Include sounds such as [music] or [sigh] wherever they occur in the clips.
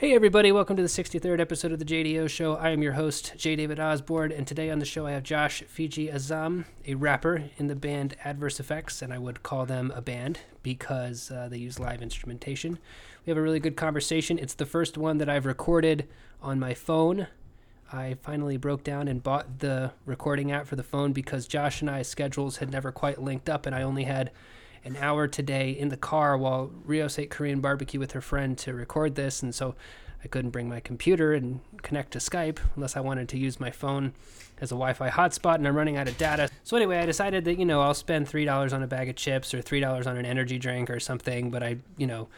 Hey, everybody, welcome to the 63rd episode of the JDO Show. I am your host, J. David Osborne, and today on the show I have Josh Fiji Azzam, a rapper in the band ADDverse Effects, and I would call them a band because uh, they use live instrumentation. We have a really good conversation. It's the first one that I've recorded on my phone. I finally broke down and bought the recording app for the phone because Josh and I's schedules had never quite linked up, and I only had an hour today in the car while Rios ate Korean barbecue with her friend to record this, and so I couldn't bring my computer and connect to Skype unless I wanted to use my phone as a Wi-Fi hotspot, and I'm running out of data. So anyway, I decided that you know I'll spend three dollars on a bag of chips or three dollars on an energy drink or something, but I you know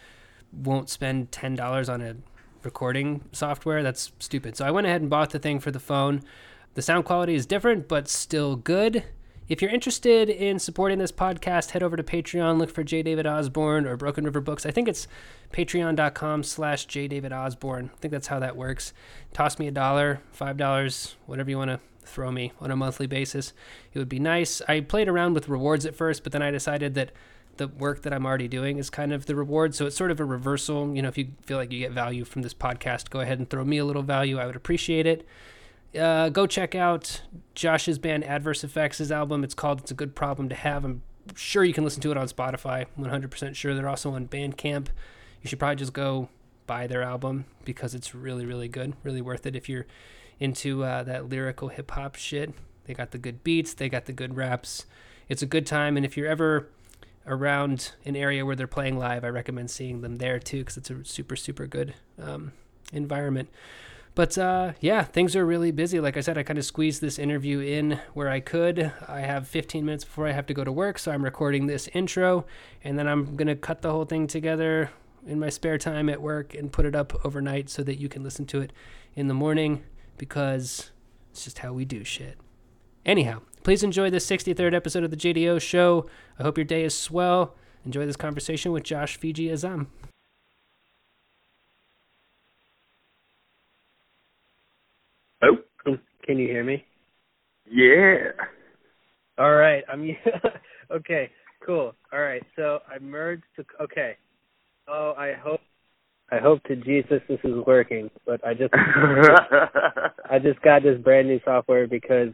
won't spend ten dollars on a recording software. That's stupid. So I went ahead and bought the thing for the phone. The sound quality is different, but still good. If you're interested in supporting this podcast, head over to Patreon, look for J. David Osborne or Broken River Books. I think it's patreon.com slash J. David Osborne. I think that's how that works. Toss me a dollar, five dollars, whatever you want to throw me on a monthly basis. It would be nice. I played around with rewards at first, but then I decided that the work that I'm already doing is kind of the reward. So it's sort of a reversal. You know, if you feel like you get value from this podcast, go ahead and throw me a little value. I would appreciate it uh, go check out Josh's band ADDverse Effects, album. It's called It's a Good Problem to Have. I'm sure you can listen to it on Spotify. 100% sure. They're also on Bandcamp. You should probably just go buy their album because it's really, really good. Really worth it if you're into uh, that lyrical hip hop shit. They got the good beats, they got the good raps. It's a good time. And if you're ever around an area where they're playing live, I recommend seeing them there too because it's a super, super good um, environment. But uh, yeah, things are really busy. Like I said, I kind of squeezed this interview in where I could. I have 15 minutes before I have to go to work, so I'm recording this intro, and then I'm going to cut the whole thing together in my spare time at work and put it up overnight so that you can listen to it in the morning because it's just how we do shit. Anyhow, please enjoy this 63rd episode of the JDO show. I hope your day is swell. Enjoy this conversation with Josh Fiji Azzam. Oh, Can you hear me? yeah. All right. I'm [laughs] okay. Cool. All right. So I merged. The, okay. Oh, I hope. I hope to Jesus this is working, but I just [laughs] I just got this brand new software because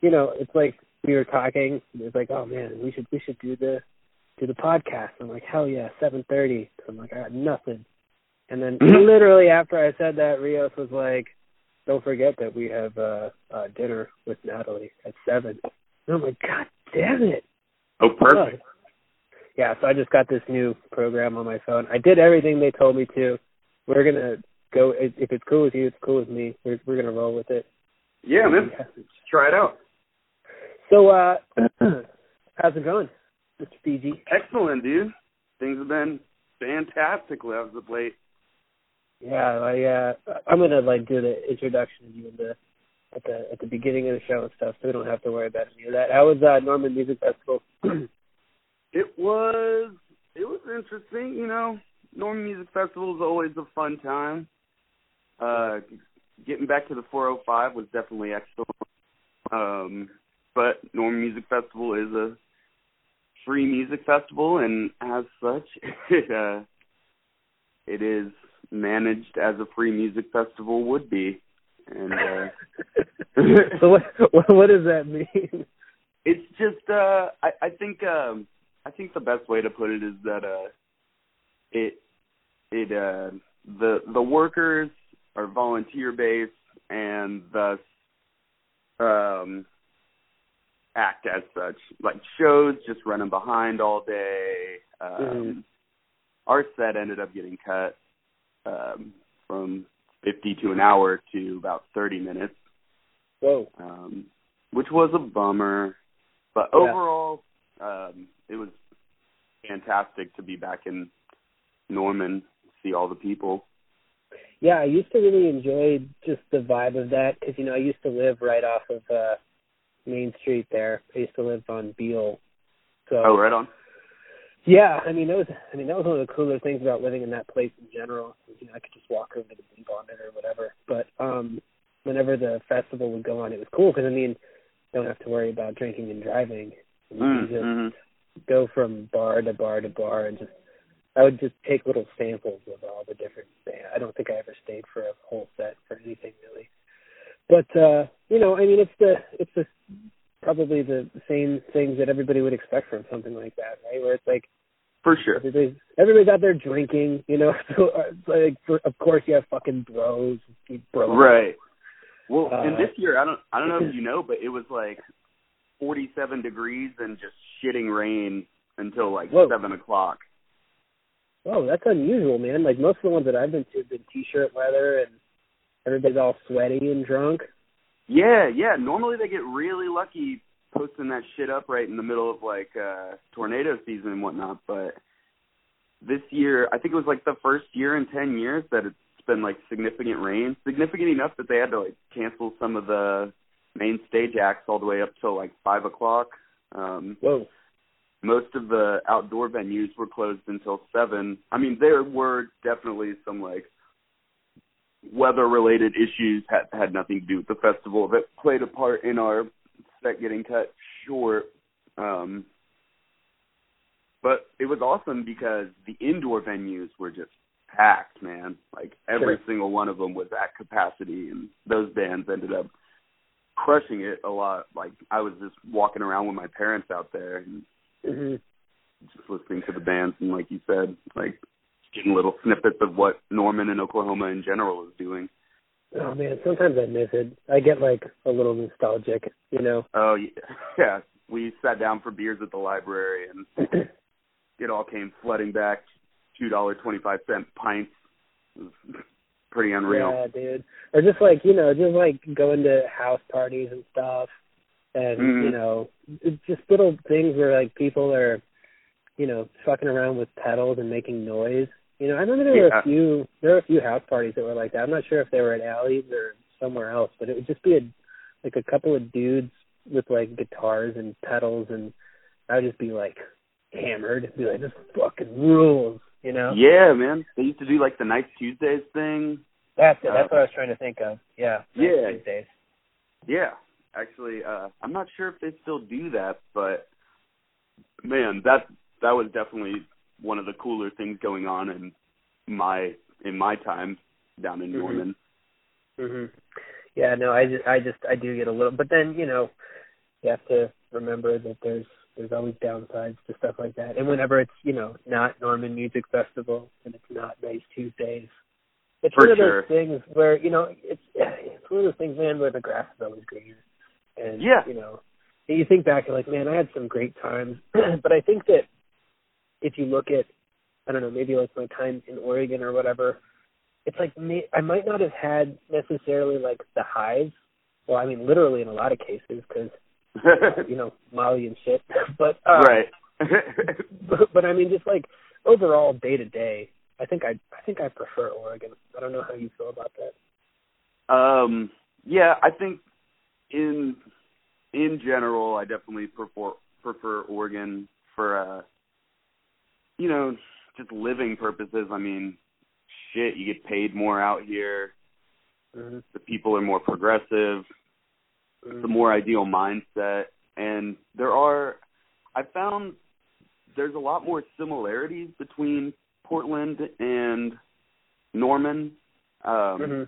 you know it's like we were talking. It's like, oh man, we should we should do the do the podcast. I'm like, hell yeah, seven thirty. I'm like, I got nothing. And then [laughs] literally after I said that, Rios was like, don't forget that we have uh, uh dinner with Natalie at seven. And I'm like, God damn it. oh, perfect. Yeah, so I just got this new program on my phone. I did everything they told me to. We're gonna go if it's cool with you, it's cool with me. We're we're gonna roll with it. Yeah, man. Try it out. So uh [clears throat] how's it going, Mr. Fiji? Excellent, dude. Things have been fantastic as of late. Yeah, I uh I'm gonna like do the introduction of you in the at the at the beginning of the show and stuff, so we don't have to worry about any of that. How was uh Norman Music Festival? [clears throat] It was it was interesting, you know. Norman Music Festival is always a fun time. Uh getting back to the 405 was definitely excellent. Um but Norman Music Festival is a free music festival and as such [laughs] it uh it is managed as a free music festival would be. And uh [laughs] so what, what does that mean? it's just uh I, I think um I think the best way to put it is that uh it it uh the the workers are volunteer based and thus um act as such. Like shows just running behind all day. Um Mhm. our set ended up getting cut um from fifty to an hour to about thirty minutes. Whoa. um, which was a bummer. But Yeah. overall, um, it was fantastic to be back in Norman, see all the people. Yeah, I used to really enjoy just the vibe of that because you know I used to live right off of uh Main Street there. I used to live on Beale. So Oh, right on. Yeah, I mean that was I mean that was one of the cooler things about living in that place in general. You know, I could just walk over to the Blue Bonnet or whatever. But um whenever the festival would go on, it was cool because I mean don't have to worry about drinking and driving. You can Mm, just mhm. go from bar to bar to bar and just I would just take little samples of all the different. I don't think I ever stayed for a whole set for anything really. But uh, you know, I mean, it's the it's the probably the same things that everybody would expect from something like that, right? Where it's like for sure. Everybody's everybody's out there drinking, you know. [laughs] So uh, like, for, of course, you have fucking bros, bros. Right. Well, Uh, and this year, I don't, I don't know if [laughs] you know, but it was like 47 degrees and just shitting rain until like Whoa. seven o'clock. Oh, that's unusual, man. Like most of the ones that I've been to have been t-shirt weather, and everybody's all sweaty and drunk. Yeah, yeah. Normally they get really lucky posting that shit up right in the middle of like uh tornado season and whatnot, but this year I think it was like the first year in ten years that it's been like significant rain. Significant enough that they had to like cancel some of the main stage acts all the way up till like five o'clock. Um Whoa. most of the outdoor venues were closed until seven. I mean, there were definitely some like weather related issues had had nothing to do with the festival that played a part in our set getting cut short. Um but it was awesome because the indoor venues were just packed, man. Like every Sure. single one of them was at capacity and those bands ended up crushing it a lot. Like I was just walking around with my parents out there and hmm just listening to the bands and like you said, like getting little snippets of what Norman and Oklahoma in general is doing. Oh man, sometimes I miss it. I get like a little nostalgic, you know. Oh yeah, [laughs] yeah. We sat down for beers at the library and [laughs] it all came flooding back. Two dollar twenty five cent pints. [laughs] Pretty unreal. Yeah, dude. Or just like you know, just like going to house parties and stuff, and Mhm. you know, just little things where like people are, you know, fucking around with pedals and making noise. You know, I remember there were a few there were a few house parties that were like that. I'm not sure if they were at alleys or somewhere else, but it would just be a like a couple of dudes with like guitars and pedals, and I would just be like hammered, and be like, this fucking rules, you know. Yeah, man. They used to do like the Nice Tuesdays thing. That's it. That's Uh, what I was trying to think of. Yeah. Yeah. These days. Yeah, actually, uh, I'm not sure if they still do that, but man, that that was definitely one of the cooler things going on in my in my time down in Mhm. Norman. Mhm. Yeah, no, I just, I just, I do get a little, but then you know, you have to remember that there's, there's always downsides to stuff like that. And whenever it's, you know, not Norman Music Festival and it's not Nice Tuesdays, it's For one of sure. those things where you know, it's, [sighs] it's one of those things, man, where the grass is always greener. And Yeah. you know, you think back, you're like, man, I had some great times. [clears throat] but I think that if you look at, I don't know, maybe like my time in Oregon or whatever, it's like me I might not have had necessarily like the highs. Well, I mean, literally in a lot of cases, because [laughs] you know Molly and shit. [laughs] But uh, right. [laughs] But, but I mean, just like overall day to day, I think I I think I prefer Oregon. I don't know how you feel about that. um yeah, I think in in general I definitely prefer prefer Oregon for uh you know, just living purposes. I mean, shit, you get paid more out here. Mm-hmm. The people are more progressive. the more ideal mindset and there are I found there's a lot more similarities between Portland and Norman um hmm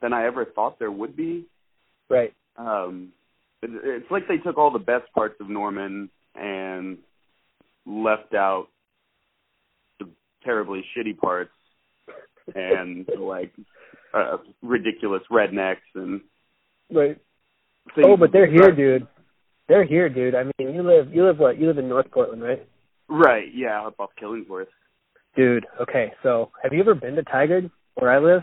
than I ever thought there would be. Right. Um it, it's like they took all the best parts of Norman and left out terribly shitty parts and like uh, ridiculous rednecks and Right. Oh, but they're here, dude. They're here, dude. I mean, you live you live what? You live in North Portland, right? Right, yeah, up off Killingsworth. Dude. Okay. So, have you ever been to Tigard, where I live?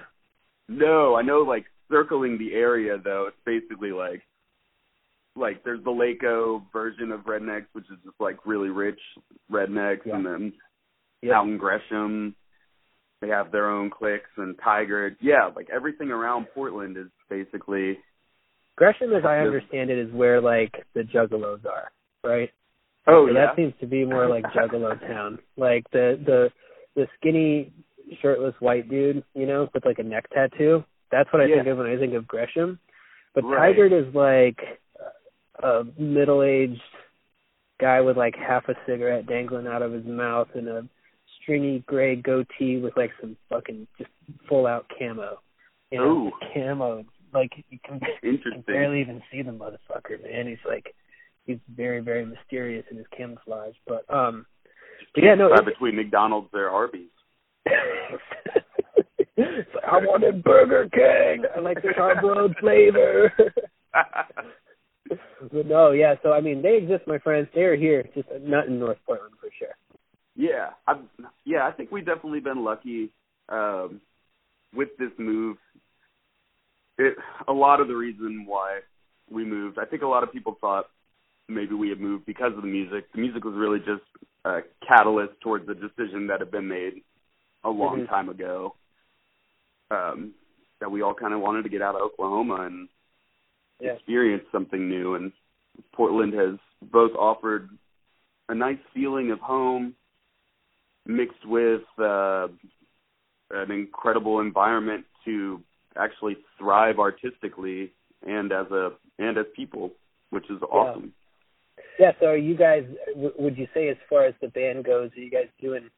No, I know like circling the area though, it's basically like like there's the Lake O version of rednecks, which is just like really rich rednecks, Yeah. and then Yeah. out Gresham, they have their own cliques and Tigard. Yeah, like everything around Portland is basically Gresham, as I understand it, is where like the Juggalos are, right? oh So yeah, that seems to be more like [laughs] Juggalo town. Like the the the skinny, shirtless white dude, you know, with like a neck tattoo. That's what I Yeah. think of when I think of Gresham. But Right. Tigard is like a middle aged guy with like half a cigarette dangling out of his mouth and a stringy gray goatee with like some fucking just full out camo. You know, Ooh. camo. Like you can, you Interesting. can barely even see the motherfucker, man. He's like he's very, very mysterious in his camouflage. But um but yeah, no Right between McDonald's or Arby's. [laughs] it's like, I wanted Burger King. I like the charbroiled flavor. [laughs] but no, yeah. So I mean, they exist, my friends. They are here, just not in North Portland for sure. Yeah, I yeah, I think we've definitely been lucky um, with this move. It a lot of the reason why we moved. I think a lot of people thought maybe we had moved because of the music. The music was really just a catalyst towards the decision that had been made a long Mhm. time ago. Um, that we all kind of wanted to get out of Oklahoma and Yeah. experience something new. And Portland has both offered a nice feeling of home mixed with uh, an incredible environment to actually thrive artistically and as a and as people, which is awesome. Yeah. So, are you guys? W- would you say, as far as the band goes, are you guys doing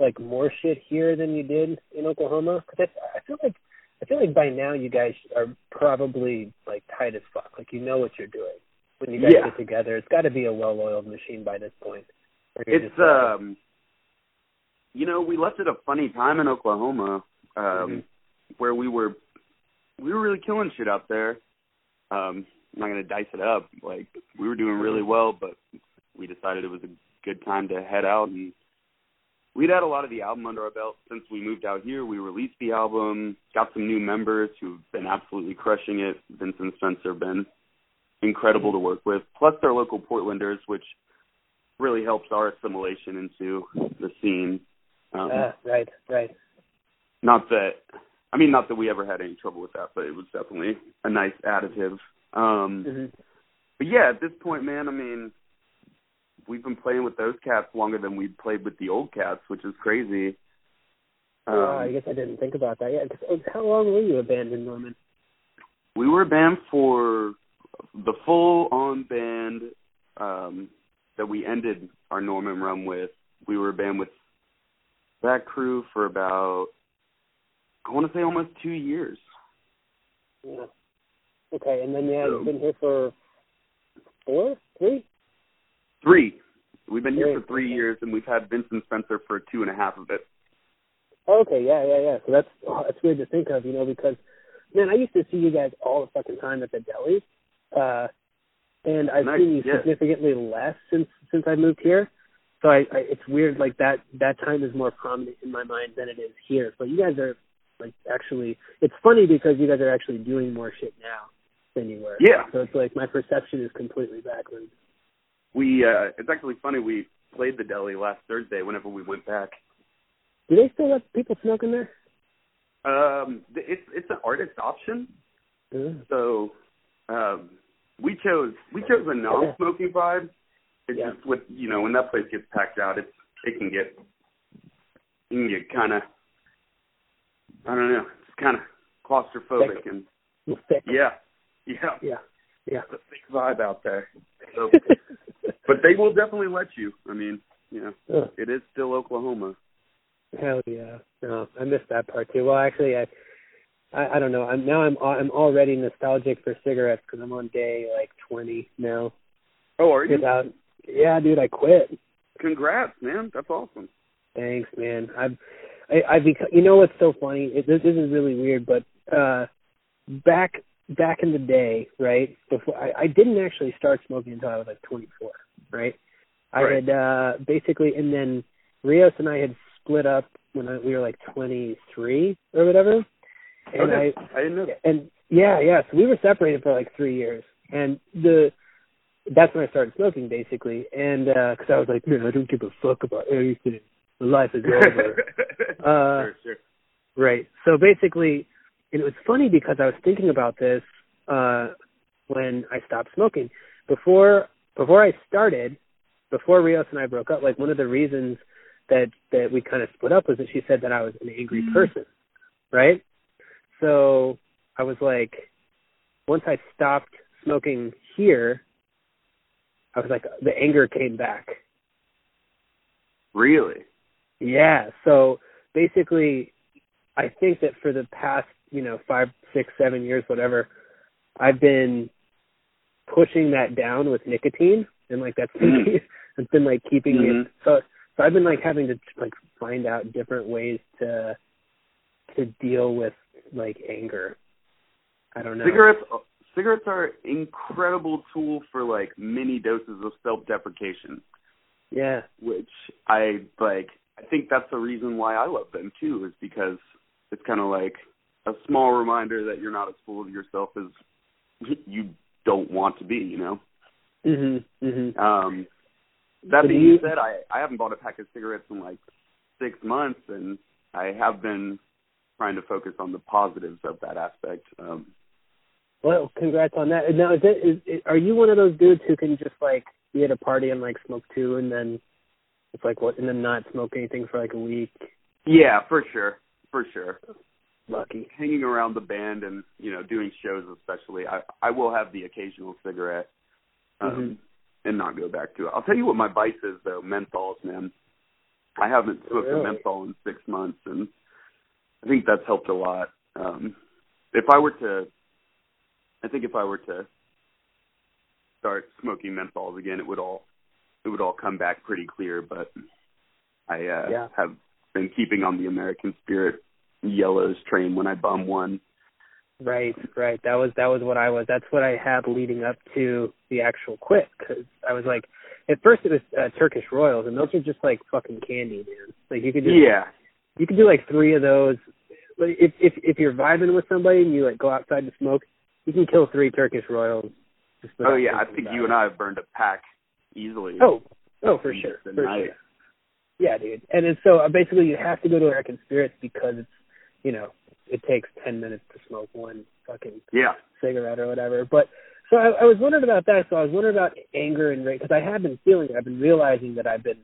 like more shit here than you did in Oklahoma? Because I, I feel like I feel like by now you guys are probably like tight as fuck. Like you know what you're doing when you guys Yeah. get together. It's got to be a well-oiled machine by this point. It's just, um, you know, we left at a funny time in Oklahoma, um, Mhm. where we were we were really killing shit out there. Um, I'm not gonna dice it up. Like we were doing really well, but we decided it was a good time to head out and we'd had a lot of the album under our belt since we moved out here. We released the album, got some new members who've been absolutely crushing it. Vincent Spencer been incredible to work with. Plus they're local Portlanders, which really helps our assimilation into the scene. Um, ah, right, right. not that I mean not that we ever had any trouble with that, but it was definitely a nice additive. Um hmm but yeah, at this point, man, I mean we've been playing with those cats longer than we played with the old cats, which is crazy. Um, oh, I guess I didn't think about that. Yeah. 'cause, oh, how long were you a band in Norman? we were a band for the full on band um that we ended our Norman run with. We were a band with that crew for about I want to say almost two years. Yeah. Okay, and then yeah, So- you've been here for four, three. Three. We've been here for three okay. years, and we've had Vincent Spencer for two and a half of it. Oh, okay, yeah, yeah, yeah. So that's oh, that's weird to think of, you know, because man, I used to see you guys all the fucking time at the deli, uh, and I've Nice, seen you yeah. significantly less since since I moved here. So I, I it's weird like that that time is more prominent in my mind than it is here. But you guys are like actually it's funny because you guys are actually doing more shit now than you were. Yeah. So it's like my perception is completely backwards. We uh it's actually funny. We played the deli last Thursday. Whenever we went back, Do they still let people smoke in there? um, it's it's an artist option. Yeah. So um, we chose we chose a non-smoking vibe. It's Yeah. just with you know when that place gets packed out, it's it can get it can get kind of I don't know, it's kind of claustrophobic Thick. and Thick. yeah, yeah, Yeah. Yeah. it's a thick vibe out there. So, [laughs] but they will definitely let you. I mean, you know, Oh, it is still Oklahoma. hell yeah. No, I missed that part too. Well, actually, I, I, I don't know. I'm now I'm I'm already nostalgic for cigarettes because I'm on day like 20 now. Oh, are you? Without, yeah, dude, I quit. Congrats, man. That's awesome. Thanks, man. I've, I, I become. You know what's so funny? It, this, this is really weird, but uh, back back in the day, right? Before I, I didn't actually start smoking until I was like 24, right? I Right. had uh basically, and then Rios and I had split up when I, we were like 23 or whatever, and okay. I I didn't know that. and yeah, yeah. So we were separated for like three years, and the that's when I started smoking basically, and because I was like, man, I don't give a fuck about anything. My life is over. [laughs] Uh, sure, sure. Right. So basically, and it was funny because I was thinking about this uh when I stopped smoking. Before before I started, before Rios and I broke up, like one of the reasons that that we kind of split up was that she said that I was an angry person, right? So I was like, once I stopped smoking here, I was like, the anger came back. Really? Yeah. So basically, I think that for the past, you know, five, six, seven years, whatever, I've been pushing that down with nicotine, and like that's been, [laughs] it's been like keeping Mhm. me. So so I've been like having to like find out different ways to to deal with like anger. I don't know. Cigarettes cigarettes are incredible tool for like mini doses of self deprecation. Yeah. which I like. I think that's the reason why I love them too, is because it's kind of like a small reminder that you're not as full of yourself as you don't want to be. You know. Mhm. Mhm. Um, that being you- said, I I haven't bought a pack of cigarettes in like six months, and I have been trying to focus on the positives of that aspect. Um, Well, congrats on that. Now, is it is, is are you one of those dudes who can just like be at a party and like smoke two and then it's like what and then not smoke anything for like a week? yeah, for sure, for sure. Lucky. hanging around the band and you know doing shows especially i i will have the occasional cigarette um Mhm. and not go back to it i'll tell you what my vice is though menthols man i haven't smoked Really? a menthol in six months and i think that's helped a lot um if i were to i think if i were to start smoking menthols again it would all it would all come back pretty clear but i uh Yeah. have been keeping on the american spirit yellows train when I bum one. Right, right. That was that was what I was. That's what I had leading up to the actual quit because I was like, at first it was uh, Turkish Royals, and those are just like fucking candy, man. Like you could just Yeah. you could do like three of those. If if if you're vibing with somebody and you like go outside to smoke, you can kill three Turkish Royals. Just Oh yeah, I think you and I have burned a pack easily. Oh, oh for sure, for night. sure. Yeah, dude. And it's so uh, basically you have to go to American Spirits because it's you know it takes ten minutes to smoke one fucking Yeah. cigarette or whatever. But so I, I was wondering about that. So I was wondering about anger and rage because I have been feeling. it. I've been realizing that I've been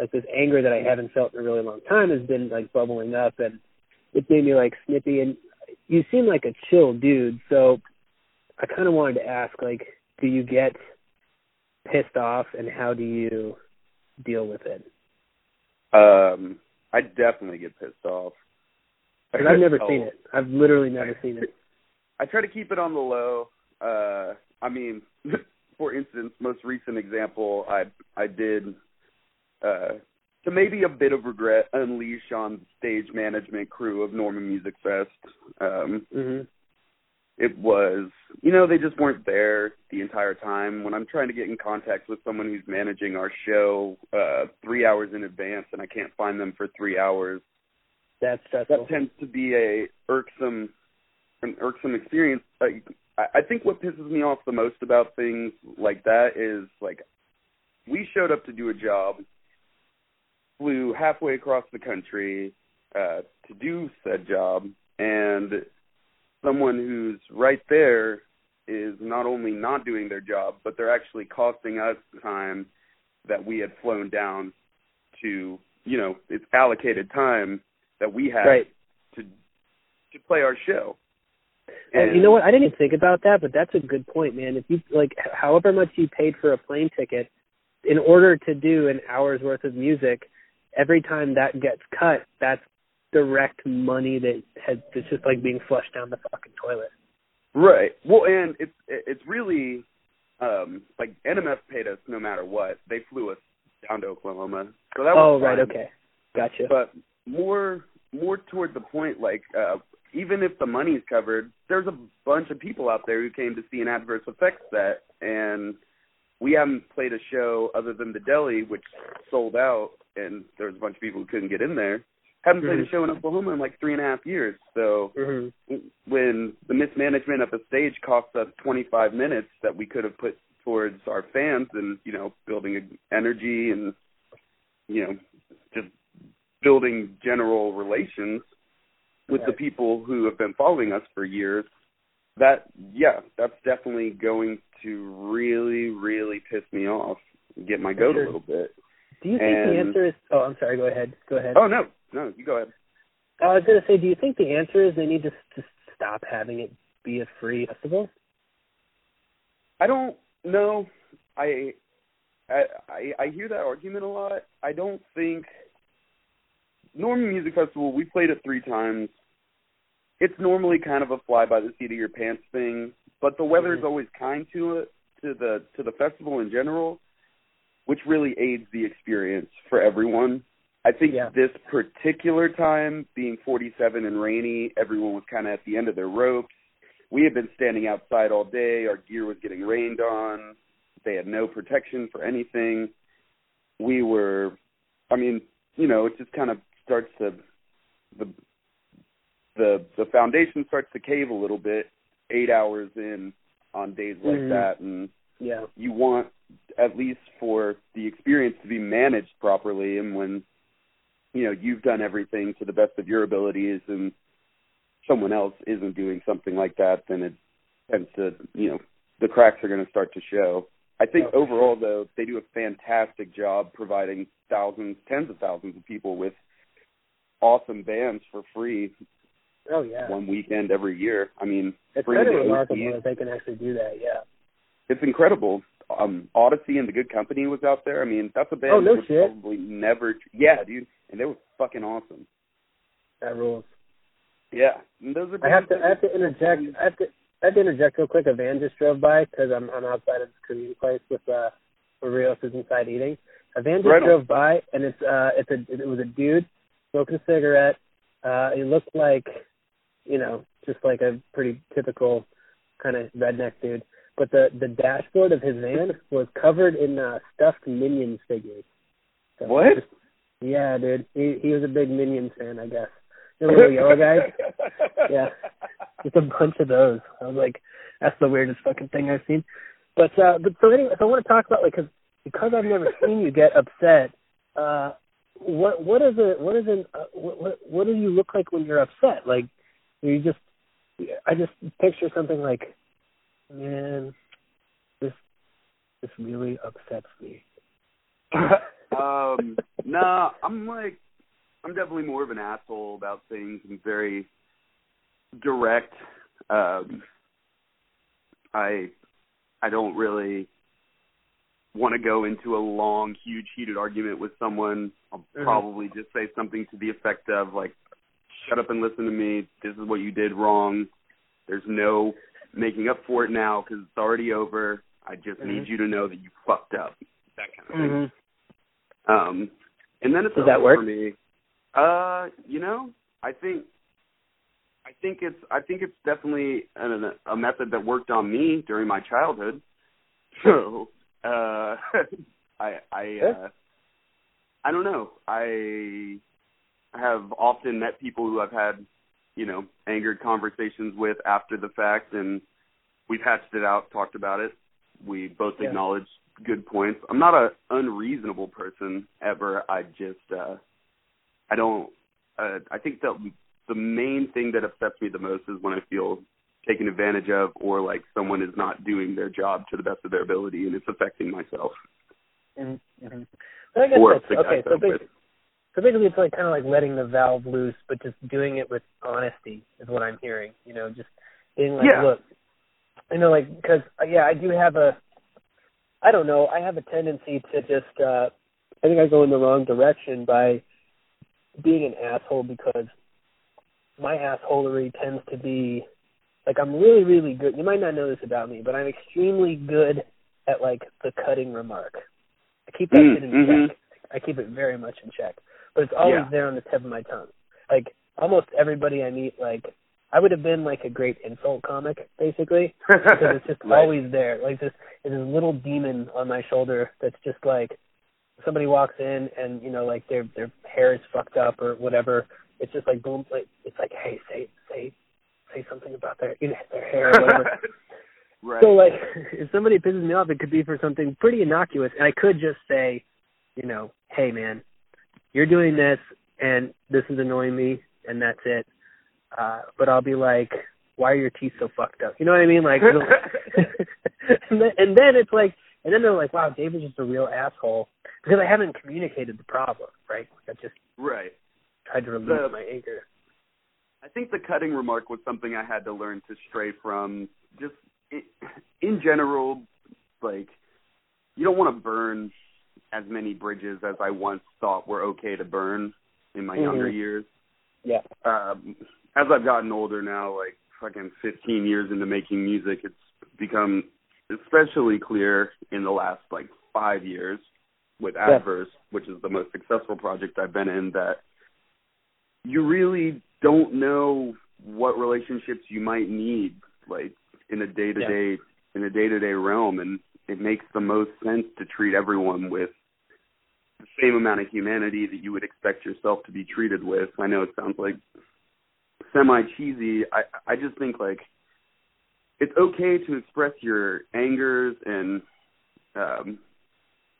like this anger that I haven't felt in a really long time has been like bubbling up, and it made me like snippy. And you seem like a chill dude, so I kind of wanted to ask, like, do you get pissed off, and how do you deal with it? Um I definitely get pissed off. Because I've never seen it. I've literally never seen it. I try to keep it on the low. Uh I mean [laughs] for instance, most recent example I I did uh to maybe a bit of regret unleash on the stage management crew of Norman Music Fest. Um Mhm. It was you know they just weren't there the entire time when i'm trying to get in contact with someone who's managing our show uh three hours in advance and i can't find them for three hours That's stressful. that tends to be a irksome an irksome experience like i I think what pisses me off the most about things like that is like we showed up to do a job flew halfway across the country uh to do said job and someone who's right there is not only not doing their job, but they're actually costing us time that we had flown down to, you know, it's allocated time that we had Right. to to play our show. Uh, and you know what? I didn't even think about that, but that's a good point, man. If you like, however much you paid for a plane ticket, in order to do an hour's worth of music, every time that gets cut, that's direct money that has that's just like being flushed down the fucking toilet. Right. Well, and it's it's really um like NMF paid us no matter what. They flew us down to Oklahoma, so that Oh, was right, okay, gotcha. but more more toward the point like uh even if the money's covered there's a bunch of people out there who came to see an ADDverse Effects set and we haven't played a show other than the deli which sold out and there was a bunch of people who couldn't get in there haven't played a Mhm. show in oklahoma in like three and a half years so hmm when the mismanagement of the stage cost us 25 minutes that we could have put towards our fans and you know building energy and you know just building general relations with the people who have been following us for years that yeah that's definitely going to really really piss me off get my goat a little bit Do you think the answer is? Oh, I'm sorry. Go ahead. Go ahead. oh no no you go ahead I was gonna say, do you think the answer is they need to just stop having it be a free festival? I don't know. I I I I hear that argument a lot. I don't think Norman Music Festival, we played it three times. It's normally kind of a fly by the seat of your pants thing, but the weather is Mhm. always kind to it to the to the festival in general, which really aids the experience for everyone. I think Yeah. this particular time, being 47 and rainy, everyone was kind of at the end of their ropes. We had been standing outside all day. Our gear was getting rained on. They had no protection for anything. We were, I mean, you know, it just kind of starts to the the the foundation starts to cave a little bit eight hours in on days like Mhm. that, and Yeah. you want at least for the experience to be managed properly and when you know you've done everything to the best of your abilities and someone else isn't doing something like that then it tends to you know the cracks are going to start to show i think for overall though they do a fantastic job providing thousands tens of thousands of people with awesome bands for free Oh yeah. one weekend every year i mean It's free kind of to remarkable that they can actually do that. Yeah. it's incredible. Um, Odyssey and the Good Company was out there. I mean, that's a band Oh, no shit. probably never. Yeah, dude, and they were fucking awesome. That rules. Yeah, and those are. I have to. I have to interject. I have to. I have to interject real quick. A van just drove by because I'm I'm outside of this Korean place with uh where Rios is inside eating. A van just Right drove by and it's uh it's a it was a dude smoking a cigarette. Uh he looked like you know, just like a pretty typical kind of redneck dude. But the the dashboard of his van was covered in uh stuffed minions figures. So What? just- yeah, dude. He he was a big Minions fan, I guess. The little yellow guys? [laughs] Yeah. Just a bunch of those. I was like, that's the weirdest fucking thing I've seen. But uh, but so anyway, so I want to talk about like cause, because I've never seen you get upset. Uh, what what is it? What is it? Uh, what, what what do you look like when you're upset? Like you just I just picture something like, man, this this really upsets me. [laughs] um, no, I'm like, I'm definitely more of an asshole about things and very direct. Um, I, I don't really want to go into a long, huge, heated argument with someone. I'll Mhm. probably just say something to the effect of like, "Shut up and listen to me. This is what you did wrong. There's no making up for it now because it's already over. I just need Mhm. you to know that you fucked up." That kind of thing. Mm-hmm. Um, and then it's Does that work? for me. Uh, you know, I think, I think it's, I think it's definitely a, a method that worked on me during my childhood. [laughs] So, uh, [laughs] I, I, uh, I don't know. I have often met people who I've had, you know, angered conversations with after the fact, and we've hatched it out, talked about it. We both Yeah. acknowledge good points. I'm not a unreasonable person ever. I just, uh, I don't. Uh, I think that the main thing that upsets me the most is when I feel taken advantage of, or like someone is not doing their job to the best of their ability, and it's affecting myself. Mm-hmm. I guess Or that's, okay. So, I'm with. basi- so basically, it's like kind of like letting the valve loose, but just doing it with honesty is what I'm hearing. You know, just being like, Yeah. look, you know, like because yeah, I do have a, I don't know, I have a tendency to just, uh I think I go in the wrong direction by being an asshole because my assholery tends to be like I'm really, really good. You might not know this about me, but I'm extremely good at like the cutting remark. I keep that Mm, shit in mhm. check. I keep it very much in check, but it's always Yeah. there on the tip of my tongue. Like almost everybody I meet, like I would have been like a great insult comic, basically, [laughs] because it's just Right. always there. Like this, this little demon on my shoulder that's just like somebody walks in and you know like their their hair is fucked up or whatever. It's just like boom, like it's like hey, say say say something about their you know their hair or whatever. [laughs] right. So like, [laughs] if somebody pisses me off, it could be for something pretty innocuous, and I could just say, you know, hey man, you're doing this, and this is annoying me, and that's it. Uh, but I'll be like, why are your teeth so fucked up? You know what I mean? Like, and, [laughs] then, [laughs] and then it's like, and then they're like, wow, David's just a real asshole because I haven't communicated the problem, right? Like I just right. tried to release The- my anger. I think the cutting remark was something I had to learn to stray from. Just in, in general, like you don't want to burn as many bridges as I once thought were okay to burn. in my Mhm. younger years. Yeah. Um, as I've gotten older now, like fucking 15 years into making music, it's become especially clear in the last like five years with Yeah. ADDverse, which is the most successful project I've been in, that you really don't know what relationships you might need, like in a day to day in a day to day realm, and it makes the most sense to treat everyone with the same amount of humanity that you would expect yourself to be treated with. I know it sounds like semi cheesy. I I just think like it's okay to express your angers and um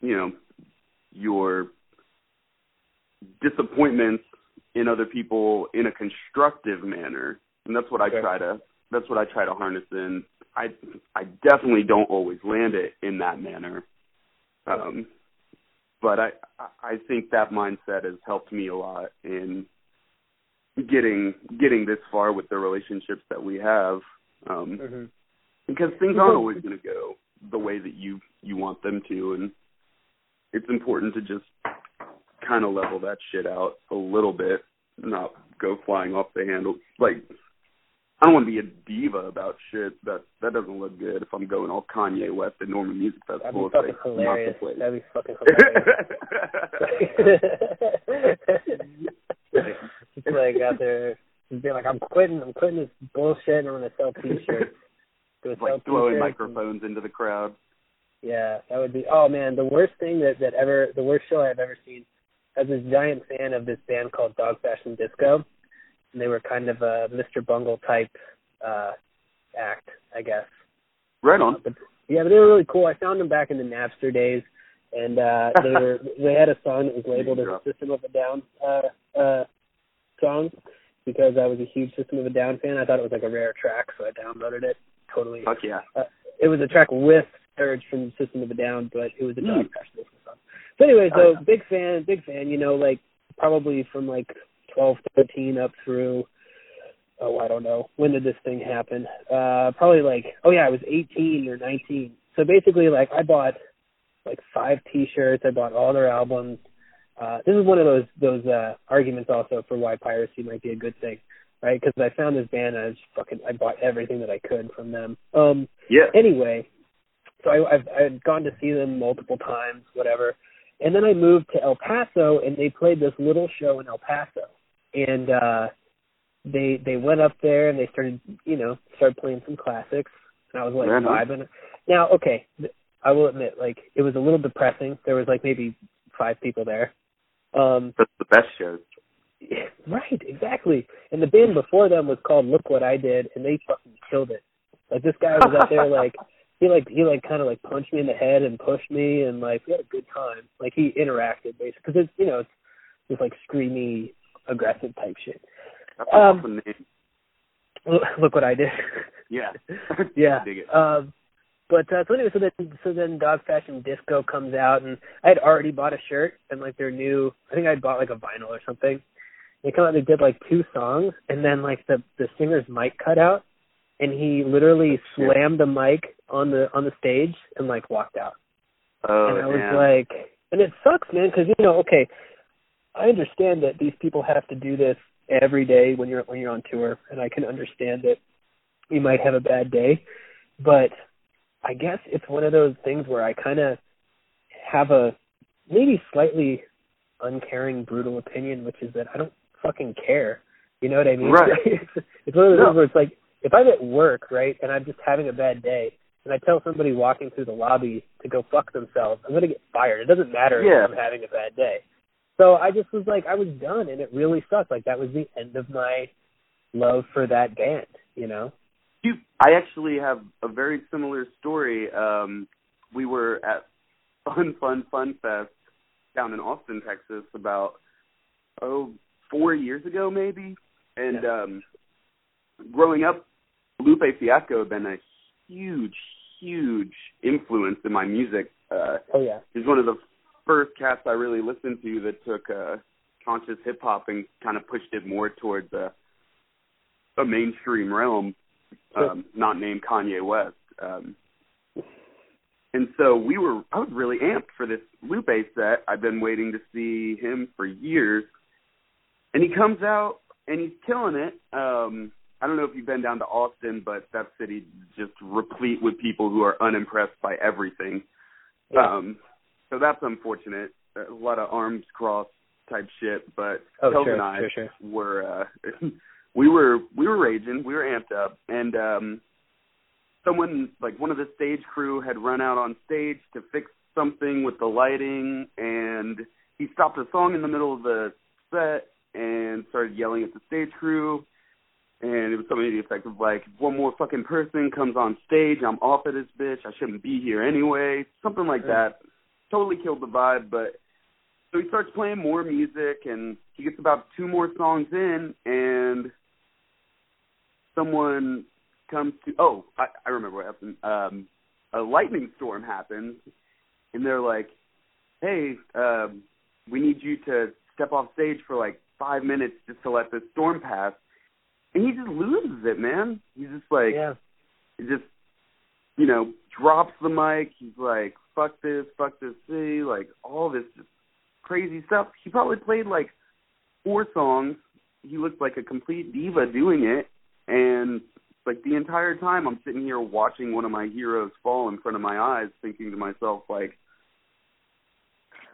you know your disappointments in other people in a constructive manner and that's what I try to that's what I try to harness in I I definitely don't always land it in that manner. Um but I I think that mindset has helped me a lot in getting getting this far with the relationships that we have um hmm because things aren't always going to go the way that you you want them to and it's important to just kind of level that shit out a little bit not go flying off the handle like I don't want to be a diva about shit that that doesn't look good if I'm going all Kanye West at Norman Music That'd Festival be fucking hilarious. That'd be fucking hilarious. [laughs] Just like out there, just being like, I'm quitting. I'm quitting this bullshit, and I'm gonna sell T-shirts. Gonna sell like throwing and- microphones into the crowd Yeah, that would be. Oh man, the worst thing that that ever, the worst show I've ever seen. I was this giant fan of this band called Dog Fashion Disco, they were kind of a Mr. Bungle type uh act, I guess. right on Uh, but yeah, but they were really cool. I found them back in the Napster days, and uh they [laughs] were they had a song that was labeled as a System of a Down uh uh song because I was a huge System of a Down fan. I thought it was like a rare track, so I downloaded it. Totally fuck yeah it was a track with Serj from System of a Down, but it was a Dog Mm. Song. So anyway, Oh, so yeah. big fan, big fan. You know, like probably from like twelve, thirteen up through. Oh, I don't know. When did this thing happen? Uh, probably like oh yeah, I was eighteen or nineteen. So basically, like I bought like five T-shirts. I bought all their albums. Uh, this is one of those those uh, arguments also for why piracy might be a good thing, right? Because I found this band and I just fucking I bought everything that I could from them. Um, yeah anyway, so I, I've I've gone to see them multiple times, whatever, and then I moved to El Paso, and they played this little show in El Paso, and uh, they they went up there and they started you know started playing some classics, and I was like on. vibing. Now, okay, I will admit, like it was a little depressing. There was like maybe five people there. Um, that's the best shows [laughs] right, exactly. And the band before them was called Look What I Did, and they fucking killed it. Like this guy was out there, [laughs] like he like he like kind of like punched me in the head and pushed me, and like we had a good time. Like he interacted basically because it's you know it's this like screamy, aggressive type shit. that's Um, awesome name Look, what I did. [laughs] yeah [laughs] yeah. I dig it Um, but uh, so anyway, so then so then Dog Fashion Disco comes out, and I had already bought a shirt and like their new. I think I bought like a vinyl or something. They come out, they did like two songs, and then like the the singer's mic cut out, and he literally slammed the mic on the on the stage and like walked out. oh and I was man. like, and it sucks, man, because you know, okay, I understand that these people have to do this every day when you're when you're on tour, and I can understand that you might have a bad day, but I guess it's one of those things where I kind of have a maybe slightly uncaring, brutal opinion, which is that I don't fucking care. You know what I mean? Right. [laughs] it's, it's one of those No. things where it's like if I'm at work, right, and I'm just having a bad day, and I tell somebody walking through the lobby to go fuck themselves, I'm gonna get fired. It doesn't matter Yeah. if I'm having a bad day. So I just was like, I was done, and it really sucked. Like that was the end of my love for that band. You know? You, I actually have a very similar story. Um, we were at [laughs] Fun Fun Fun Fest down in Austin, Texas, about oh four years ago, maybe. And um, growing up, Lupe Fiasco had been a huge, huge influence in my music. Uh, Oh yeah. he's one of the first cats I really listened to that took uh, conscious hip hop and kind of pushed it more towards a, a mainstream realm, um, not named Kanye West. Um, and so we were, I was really amped for this Lupe set. I've been waiting to see him for years. and he comes out and he's killing it. Um, I don't know if you've been down to Austin, but that city just replete with people who are unimpressed by everything. Yeah. Um, so that's unfortunate. A lot of arms crossed type shit, but Oh, Kelvin sure, and I sure, sure. were uh, [laughs] we were we were raging, we were amped up, and um, someone like one of the stage crew had run out on stage to fix something with the lighting, and he stopped a song in the middle of the set and started yelling at the stage crew. And it was something to the effect of like, if one more fucking person comes on stage, I'm off of this bitch. I shouldn't be here anyway. Something like that. Totally killed the vibe, but so he starts playing more music and he gets about two more songs in and someone comes to oh, I, I remember what happened. Um a lightning storm happens and they're like, Hey, um, we need you to step off stage for like five minutes just to let this storm pass and he just loses it, man. He's just like yeah. he just you know, drops the mic, he's like, Fuck this, fuck this city, like all this just crazy stuff. He probably played like four songs. He looked like a complete diva doing it, and like the entire time I'm sitting here watching one of my heroes fall in front of my eyes, thinking to myself like,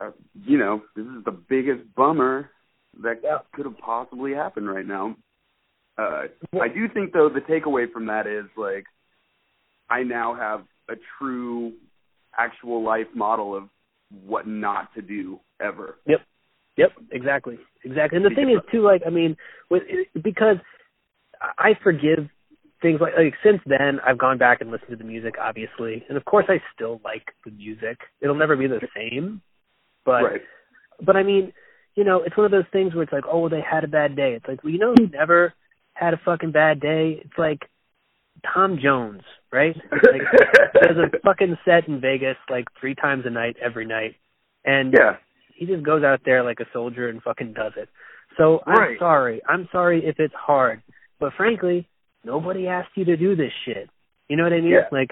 uh, you know, this is the biggest bummer that Yeah. could have possibly happened right now. Uh, I do think though the takeaway from that is like, I now have a true, actual life model of what not to do ever. Yep. Yep, exactly. Exactly. And the thing is too like I mean with because I forgive things like like since then I've gone back and listened to the music obviously. And of course I still like the music. It'll never be the same. But right. but I mean, you know, it's one of those things where it's like, oh, they had a bad day. It's like, well, you know who never had a fucking bad day? It's like Tom Jones, right? [laughs] Like does a fucking set in Vegas like three times a night every night. And Yeah. he just goes out there like a soldier and fucking does it. So I'm sorry. I'm sorry if it's hard. But frankly, nobody asked you to do this shit. You know what I mean? Yeah. Like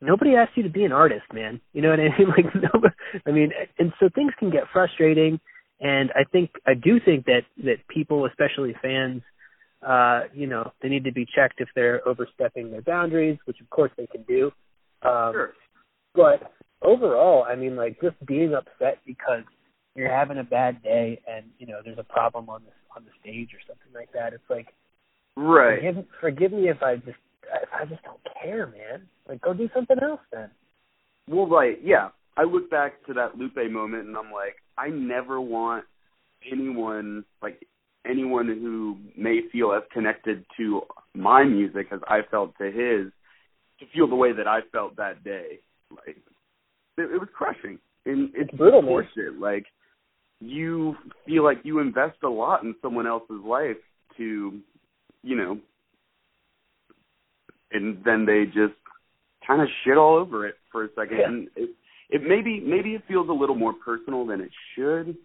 nobody asked you to be an artist, man. You know what I [laughs] mean? Like nobody, I mean, and so things can get frustrating and I think I do think that that people, especially fans, uh, you know, they need to be checked if they're overstepping their boundaries, which of course they can do. Um Sure. but overall, I mean, like just being upset because you're having a bad day and you know there's a problem on the on the stage or something like that. It's like Right. forgive forgive me if I just if I just don't care, man. Like go do something else then. Well, right, yeah. I look back to that Lupe moment and I'm like, I never want anyone, like anyone who may feel as connected to my music as I felt to his, to feel the way that I felt that day. Like, it, it was crushing. And it's, It's brutal, horseshit. Like, you feel like you invest a lot in someone else's life to, you know, and then they just kind of shit all over it for a second. Yeah. And it, it maybe maybe it feels a little more personal than it should,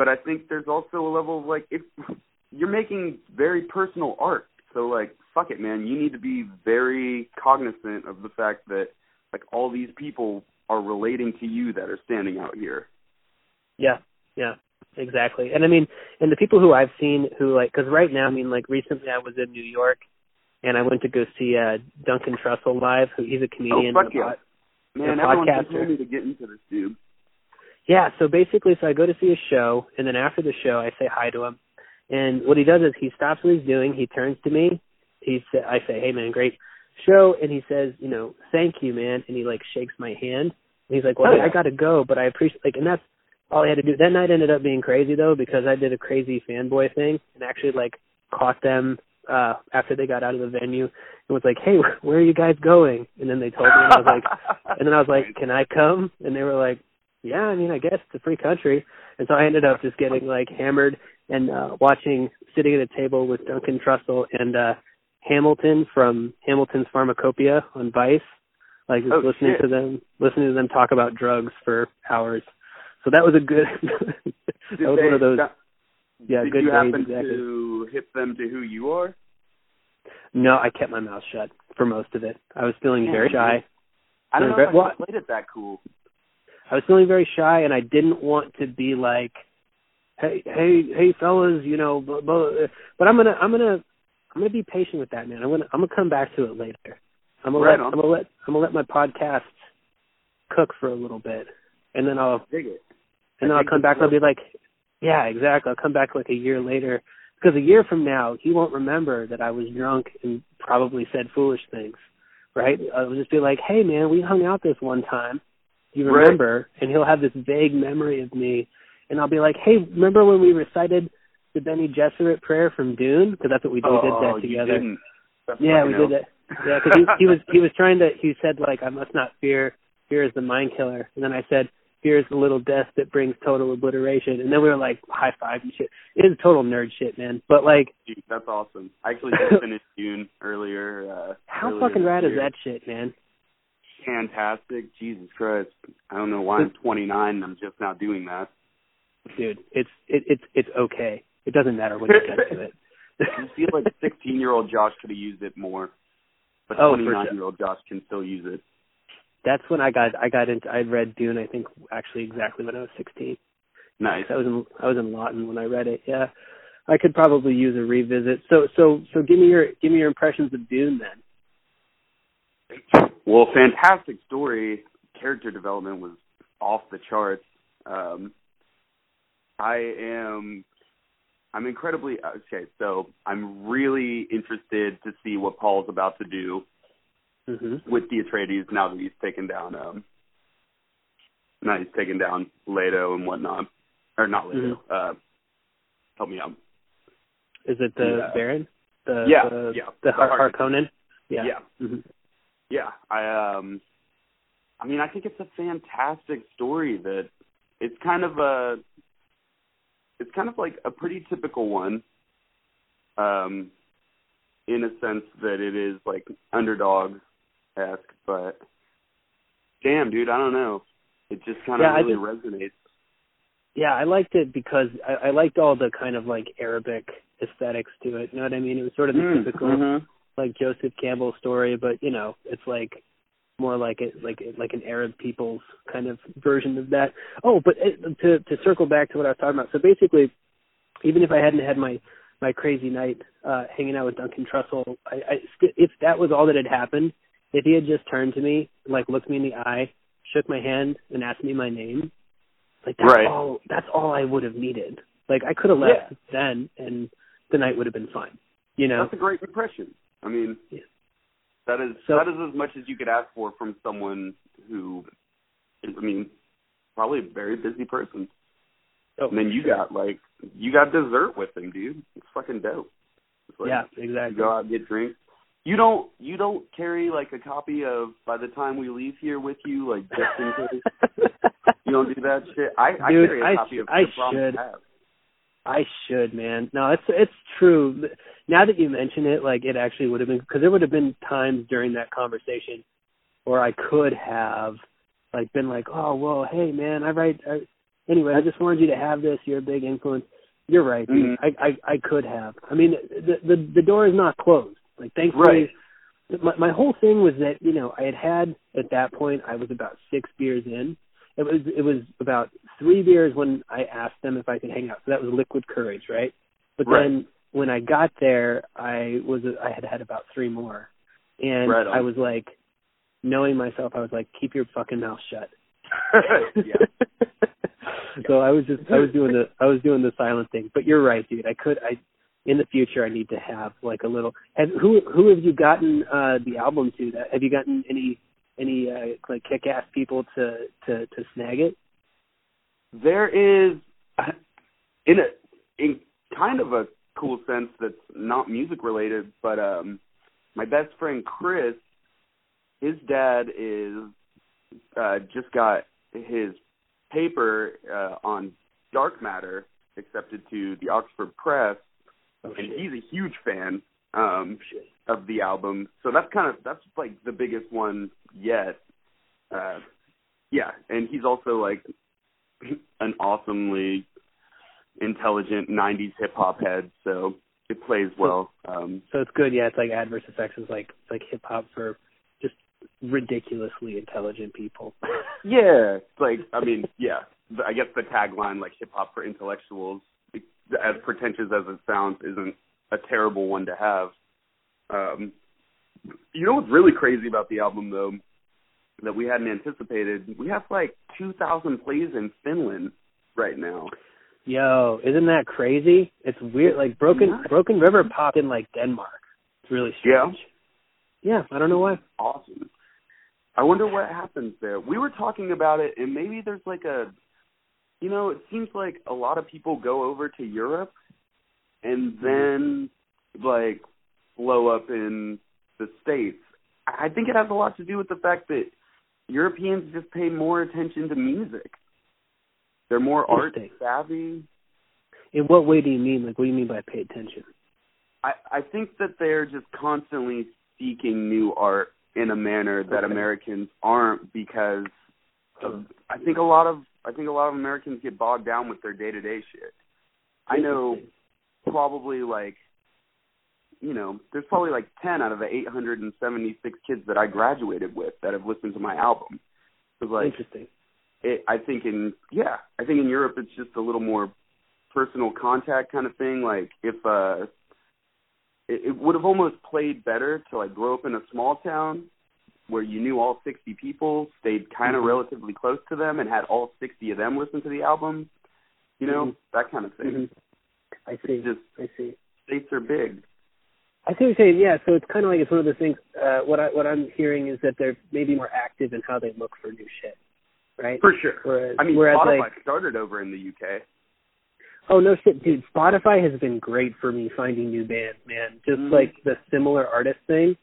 but I think there's also a level of like if [laughs] you're making very personal art, so like fuck it, man, you need to be very cognizant of the fact that like all these people are relating to you that are standing out here. Yeah, yeah, exactly. And I mean, and the people who I've seen who like, because right now, I mean, like recently I was in New York and I went to go see uh Duncan Trussell live. Who he's a comedian. Oh, fuck yeah. Man, everyone's everyone's been podcaster. telling me to get into this dude. Yeah, so basically, so I go to see a show, and then after the show, I say hi to him. And what he does is he stops what he's doing. He turns to me. He sa- I say, "Hey, man, great show." And he says, "You know, thank you, man." And he like shakes my hand. And he's like, "Well, Oh, yeah. I got to go, but I appreciate like." And that's all I had to do. That night ended up being crazy though because I did a crazy fanboy thing and actually like caught them uh after they got out of the venue and was like, "Hey, where are you guys going?" And then they told me, and I was like, [laughs] and then I was like, "Can I come?" And they were like, "Yeah, I mean, I guess it's a free country." And so I ended up just getting like hammered and uh watching, sitting at a table with Duncan Trussell and uh Hamilton from Hamilton's Pharmacopoeia on Vice, like just Oh, listening shit. to them, listening to them talk about drugs for hours. So that was a good. [laughs] that was one of those. that- Yeah, did good you days, happen exactly. to hit them to who you are? No, I kept my mouth shut for most of it. I was feeling Yeah, very shy. I don't know if well- I played it that cool. I was feeling very shy, and I didn't want to be like hey, hey, hey, fellas, you know, but, but I'm gonna, I'm gonna, I'm gonna be patient with that, man. I'm gonna, I'm gonna come back to it later. I'm gonna right let, on. I'm gonna let, I'm gonna let my podcast cook for a little bit, and then I'll, dig it. and then I'll come back. and I'll be like, yeah, exactly. I'll come back like a year later, because a year from now, he won't remember that I was drunk and probably said foolish things, right? I'll just be like, hey, man, we hung out this one time. You Right. remember? And he'll have this vague memory of me, and I'll be like, hey, remember when we recited the Bene Gesserit prayer from Dune? Because that's what we did. we did oh, that together. didn't. Yeah, we fucking did that. Yeah, because he, he was he was trying to. He said like, I must not fear. Fear is the mind killer. And then I said, fear is the little death that brings total obliteration. And then we were like high five and shit. It is total nerd shit, man. But like, Dude, that's awesome. I actually just finished Dune earlier. Uh, how earlier fucking rad is that shit, man? Fantastic. Jesus Christ. I don't know why I'm 29 and I'm just now doing that. Dude, it's it, it's it's okay. It doesn't matter when you get to it. [laughs] I feel like 16 year old Josh could have used it more, but Oh, 29 sure. year old Josh can still use it. That's when I got I got into I read Dune. I think actually exactly when I was 16. Nice. I was in I was in Lawton when I read it. Yeah, I could probably use a revisit. So so so give me your give me your impressions of Dune then. Well, fantastic story. Character development was off the charts. Um, I am. I'm incredibly okay. So I'm really interested to see what Paul's about to do hmm with the Atreides now that he's taken down. Um, now he's taken down Leto and whatnot, or not Leto. Uh, help me out. Is it the Yeah. Baron? The Yeah, the, yeah. the Har- Harkonnen? Yeah. yeah. hmm Yeah, I um I mean, I think it's a fantastic story that it's kind of a it's kind of like a pretty typical one um in a sense that it is like underdog esque, but damn dude, I don't know. It just kind of Yeah, really resonates. Yeah, I liked it because I, I liked all the kind of like Arabic aesthetics to it. You know what I mean? It was sort of the Mm, typical mhm. Like Joseph Campbell story, but you know, it's like more like it like like an Arab people's kind of version of that. Oh, but it, to to circle back to what I was talking about. So basically, even if I hadn't had my my crazy night uh hanging out with Duncan Trussell, I, I if that was all that had happened, if he had just turned to me, like looked me in the eye, shook my hand, and asked me my name, like that's Right. all that's all I would have needed. Like I could have left then, and the night would have been fine. You know? That's a great impression. I mean, Yeah. that is So- that is as much as you could ask for from someone who, is, I mean, probably a very busy person. Oh, and then you got like you got dessert with him, dude. It's fucking dope. It's like, yeah, You exactly. go out and get drinks. You don't you don't carry like a copy of by the time we leave here with you, like just in case. [laughs] You don't do that shit. I, I carry a I copy sh- of I should. Path. I should, man. No, it's it's true. Now that you mention it, like it actually would have been because there would have been times during that conversation where I could have like been like, oh well, hey man, I write. I, anyway, I just wanted you to have this. You're a big influence. You're right. Mhm. I, I I could have. I mean, the the the door is not closed. Like thankfully, my my whole thing was that you know I had had at that point I was about six beers in. It was it was about three beers when I asked them if I could hang out. So that was liquid courage, right? But Right. then when I got there, I was I had had about three more, and Right. I was like, knowing myself, I was like, keep your fucking mouth shut. [laughs] yeah. [laughs] so I was just I was doing the I was doing the silent thing. But you're right, dude. I could I in the future I need to have like a little have who who have you gotten uh the album to that have you gotten any any uh like kick ass people to to to snag it? There is in a in kind of a cool sense that's not music related, but um my best friend Chris, his dad is uh just got his paper uh on dark matter accepted to the Oxford Press Oh and he's a huge fan um of the album. So that's kind of that's like the biggest one yet. Uh yeah, and he's also like [clears throat] an awesomely intelligent 90s hip hop head, so it plays well. Um So it's good, yeah, it's like ADDverse Effects is like it's like hip hop for just ridiculously intelligent people. [laughs] yeah, it's like I mean, yeah, I guess the tagline like hip hop for intellectuals as pretentious as it sounds, isn't a terrible one to have. Um, you know what's really crazy about the album though, that we hadn't anticipated? We have like 2,000 plays in Finland right now. Yo, isn't that crazy? It's weird. Like Broken Yeah. Broken River popped in like Denmark. It's really strange. Yeah, I don't know why. Awesome. I wonder what happens there. We were talking about it, and maybe there's like a, you know, it seems like a lot of people go over to Europe, and mm-hmm. then like blow up in the states. I think it has a lot to do with the fact that Europeans just pay more attention to music. They're more art savvy. In what way do you mean? Like, what do you mean by pay attention? I I think that they're just constantly seeking new art in a manner that Okay. Americans aren't because of, hmm. I think a lot of I think a lot of Americans get bogged down with their day to day shit. I know. Probably like you know, there's probably like ten out of the eight hundred and seventy six kids that I graduated with that have listened to my album. Because like Interesting. it, I think in yeah, I think in Europe it's just a little more personal contact kind of thing. Like if uh, it, it would have almost played better to like grow up in a small town where you knew all 60 people, stayed kind of Mhm. relatively close to them, and had all 60 of them listen to the album. You know Mhm. that kind of thing. hmm I see. Just I see. states are big. I see what you're saying. Yeah, so it's kind of like it's one of those things. Uh, what I what I'm hearing is that they're maybe more active in how they look for new shit, right? For sure. Whereas, I mean, whereas Spotify like, started over in the UK. oh no shit, dude, Spotify has been great for me finding new bands, man. Just Mhm. like the similar artist thing.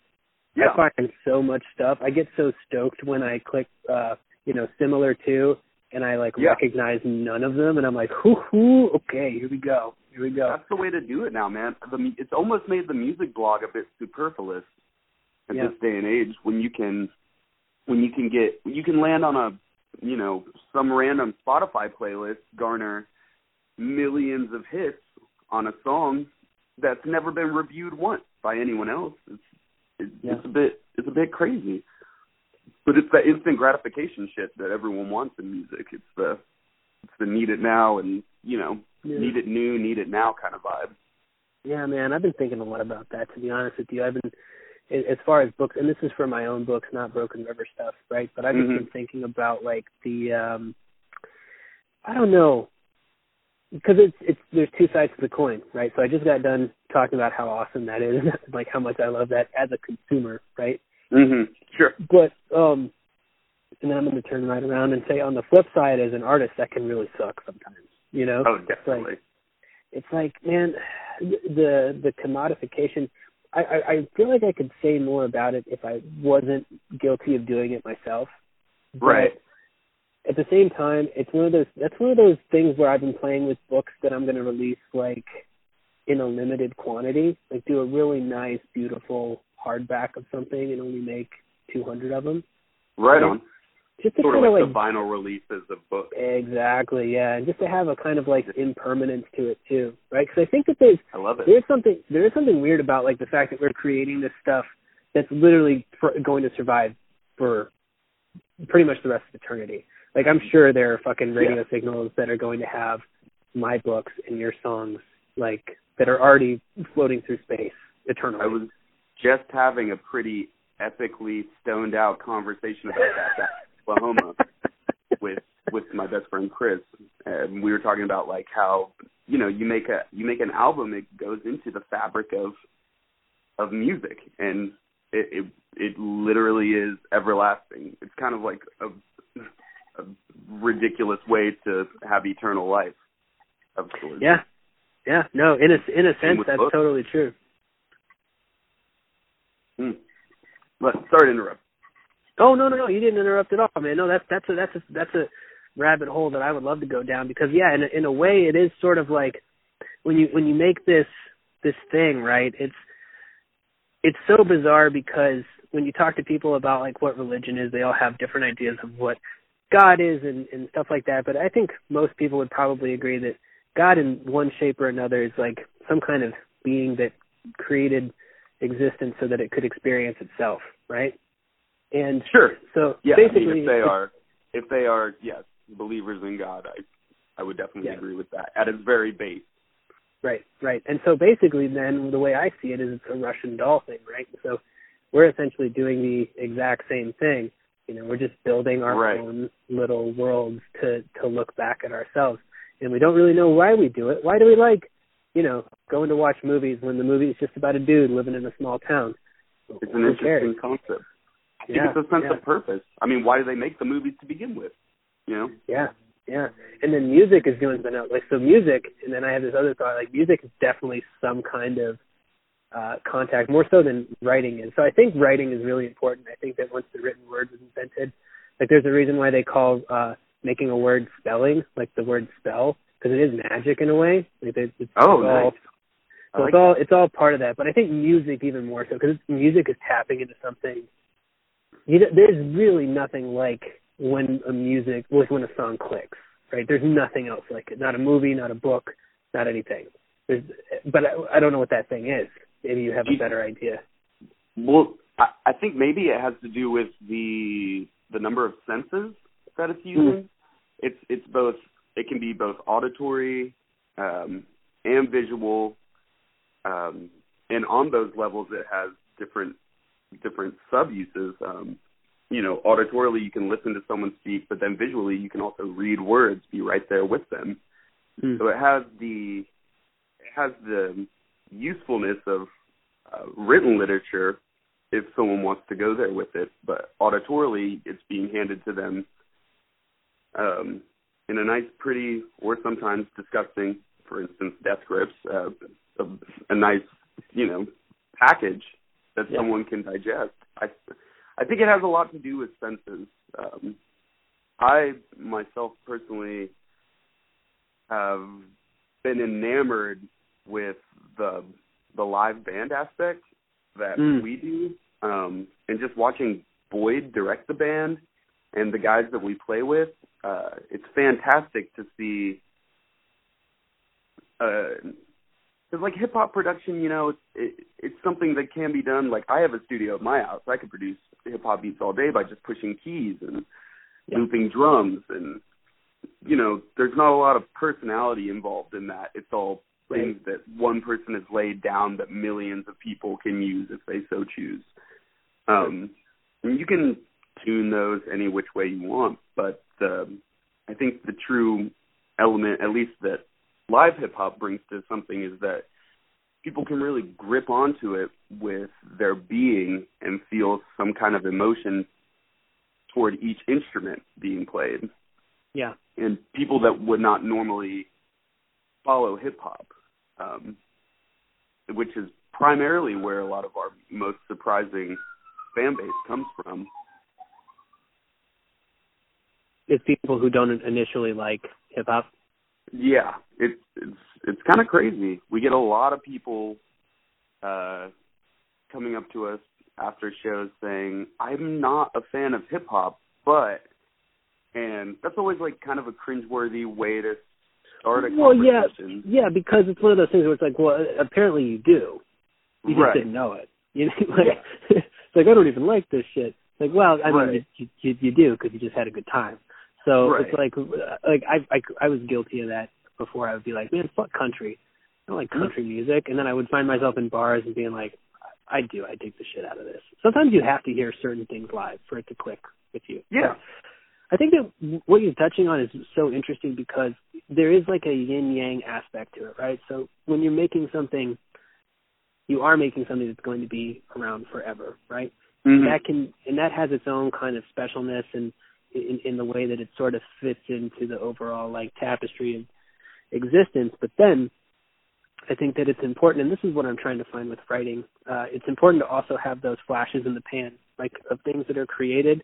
Yeah. I find so much stuff. I get so stoked when I click, uh, you know, similar to, and I like Yeah. recognize none of them, and I'm like, hoo hoo, okay, here we go, here we go. That's the way to do it now, man. The, it's almost made the music blog a bit superfluous at Yeah. this day and age when you can when you can get you can land on a you know some random Spotify playlist garner millions of hits on a song that's never been reviewed once by anyone else. It's it's, Yeah. it's a bit it's a bit crazy. But it's that instant gratification shit that everyone wants in music. It's the it's the need it now and you know Yeah. need it new, need it now kind of vibe. Yeah, man, I've been thinking a lot about that. To be honest with you, I've been as far as books, and this is for my own books, not Broken River stuff, right? But I've just Mhm. been thinking about like the, um I don't know, because it's it's there's two sides to the coin, right? So I just got done talking about how awesome that is, and [laughs] like how much I love that as a consumer, right? Mhm. Sure. But um, and then I'm going to turn right around and say, on the flip side, as an artist, that can really suck sometimes, you know? Oh, It's like- definitely. it's like man the the commodification I, I i feel like i could say more about it if i wasn't guilty of doing it myself But Right. at the same time it's one of those that's one of those things where i've been playing with books that i'm going to release like in a limited quantity like do a really nice beautiful hardback of something and only make 200 of them Right on. just to Sort of kind like, of like the vinyl releases of books. exactly yeah and just to have a kind of like impermanence to it too right because i think that there's I love it. there's something there is something weird about like the fact that we're creating this stuff that's literally for, going to survive for pretty much the rest of eternity. Like I'm sure there are fucking radio signals that are going to have my books and your songs like that are already floating through space eternally. I was just having a pretty epically stoned out conversation about that Oklahoma [laughs] with with my best friend Chris, and we were talking about like how you know you make a you make an album, it goes into the fabric of of music, and it it, it literally is everlasting. It's kind of like a, a ridiculous way to have eternal life of sorts. yeah, yeah, no, in a in a sense that's totally true. Hmm. But sorry to interrupt. Oh no no no! You didn't interrupt at all, man. No, that's that's a that's a that's a rabbit hole that I would love to go down because yeah, in a, in a way, it is sort of like when you when you make this this thing right. It's it's so bizarre because when you talk to people about like what religion is, they all have different ideas of what God is and and stuff like that. But I think most people would probably agree that God, in one shape or another, is like some kind of being that created existence so that it could experience itself, right? And Sure. so Yeah, I basically, mean, if they are, if they are, yes, believers in God, I, I would definitely Yeah. agree with that. At its very base, Right, right. And so basically, then the way I see it is it's a Russian doll thing, right? So we're essentially doing the exact same thing. You know, we're just building our Right. own little worlds to to look back at ourselves, and we don't really know why we do it. Why do we like, you know, going to watch movies when the movie is just about a dude living in a small town? It's an Who interesting cares? concept. I think Yeah, it's a sense yeah. of purpose. I mean, why do they make the movies to begin with? You know? Yeah, yeah. And then music is doing something else. Like so music and then I have this other thought, like music is definitely some kind of uh contact, more so than writing is. So I think writing is really important. I think that once the written word was invented, like there's a reason why they call uh making a word spelling, like the word spell, because it is magic in a way. Like it's, it's Oh, all, nice. I So like it's all it's all part of that. But I think music even more so because music is tapping into something. You know, there's really nothing like when a music like when a song clicks. Right? There's nothing else like it. Not a movie, not a book, not anything. There's, but I, I don't know what that thing is. Maybe you have a better idea. Well, I, I think maybe it has to do with the the number of senses that it's using. It's it's both. It can be both auditory um, and visual, um, and on those levels, it has different different sub uses. Um, you know, auditorily, you can listen to someone speak, but then visually, you can also read words, be right there with them. Mm. So it has the it has the usefulness of uh, written literature if someone wants to go there with it, but auditorily it's being handed to them um, in a nice, pretty, or sometimes disgusting, for instance, death grips, uh, a, a nice, you know, package that Yeah. someone can digest. I I think it has a lot to do with senses. Um, I myself personally have been enamored with the the live band aspect that Mm. we do, um, and just watching Boyd direct the band and the guys that we play with. Uh, it's fantastic to see. Uh, because like hip hop production, you know, it's it, it's something that can be done. Like I have a studio at my house. I could produce hip hop beats all day by just pushing keys and Yeah. looping drums, and you know, there's not a lot of personality involved in that. It's all things that one person has laid down that millions of people can use if they so choose. Um, and you can tune those any which way you want, but um, I think the true element, at least that live hip hop brings to something, is that people can really grip onto it with their being and feel some kind of emotion toward each instrument being played Yeah. and people that would not normally follow hip hop, um, which is primarily where a lot of our most surprising fan base comes from. It's people who don't initially like hip hop. Yeah, it's it's it's kind of crazy. We get a lot of people uh, coming up to us after shows saying, "I'm not a fan of hip hop, but," and that's always like kind of a cringeworthy way to start a conversation. Well, yeah, conversation. yeah, because it's one of those things where it's like, well, apparently you do. You just right. didn't know it. You know, [laughs] like [laughs] it's like I don't even like this shit. It's like, well, I mean, Right. you, you you do because you just had a good time. So Right. it's like, like I, I I was guilty of that before. I would be like, man, fuck country. I don't like Mm-hmm. country music, and then I would find myself in bars and being like, I do, I dig the shit out of this. Sometimes you have to hear certain things live for it to click with you. Yeah. I think that what you're touching on is so interesting because there is like a yin yang aspect to it, right? So when you're making something, you are making something that's going to be around forever, right? Mhm. That can and that has its own kind of specialness and in, in the way that it sort of fits into the overall like tapestry of existence. But then I think that it's important, and this is what I'm trying to find with writing. Uh, it's important to also have those flashes in the pan, like of things that are created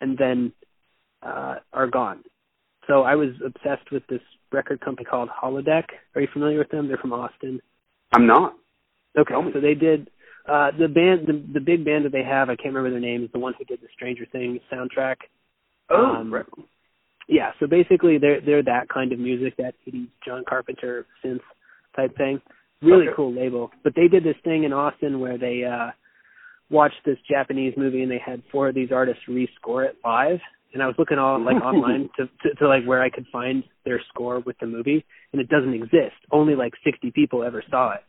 and then uh, are gone. So I was obsessed with this record company called Holodeck. Are you familiar with them? They're from Austin. I'm not. Okay, so they did uh the band the the big band that they have, I can't remember their name, is the one who did the Stranger Things soundtrack. Oh, Um, right. Yeah, so basically they're they're that kind of music, that 80s John Carpenter synth type thing. Really Okay. cool label. But they did this thing in Austin where they uh watched this Japanese movie and they had four of these artists rescore it live and I was looking all like [laughs] online to, to to like where I could find their score with the movie, and it doesn't exist. Only like 60 people ever saw it,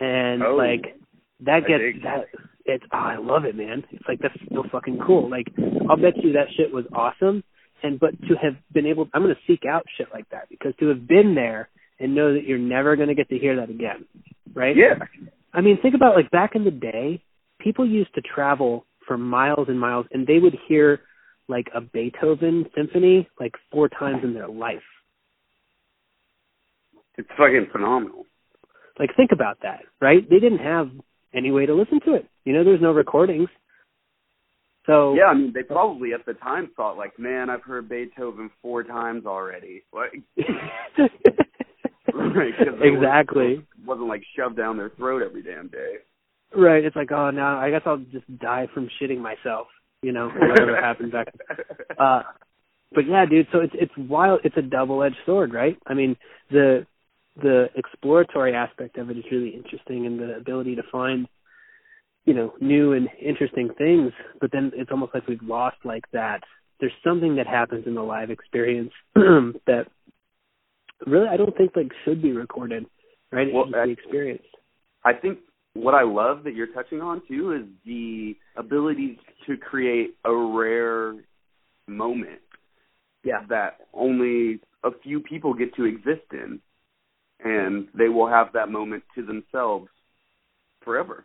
and Oh, like that gets that. It's oh, I love it, man. It's like that's so fucking cool. Like I'll bet you that shit was awesome, and but to have been able, I'm gonna seek out shit like that because to have been there and know that you're never gonna get to hear that again, right? Yeah. I mean, think about like back in the day, people used to travel for miles and miles, and they would hear like a Beethoven symphony like four times in their life. It's fucking phenomenal. Like, think about that, right? They didn't have any way to listen to it. You know, there's no recordings. So Yeah, I mean, they probably at the time thought like, man, I've heard Beethoven four times already. Like, [laughs] Right, exactly. was- wasn't like shoved down their throat every damn day. Right. It's like, oh, now I guess I'll just die from shitting myself. You know, whatever [laughs] happened back. Uh, but yeah, dude. So it's it's wild. It's a double edged sword, right? I mean, the the exploratory aspect of it is really interesting, and the ability to find, you know, new and interesting things. But then it's almost like we've lost like that. There's something that happens in the live experience [clears throat] that really I don't think like should be recorded, right? Well, just I- the experience. I think what I love that you're touching on too is the ability to create a rare moment Yeah. that only a few people get to exist in, and they will have that moment to themselves forever.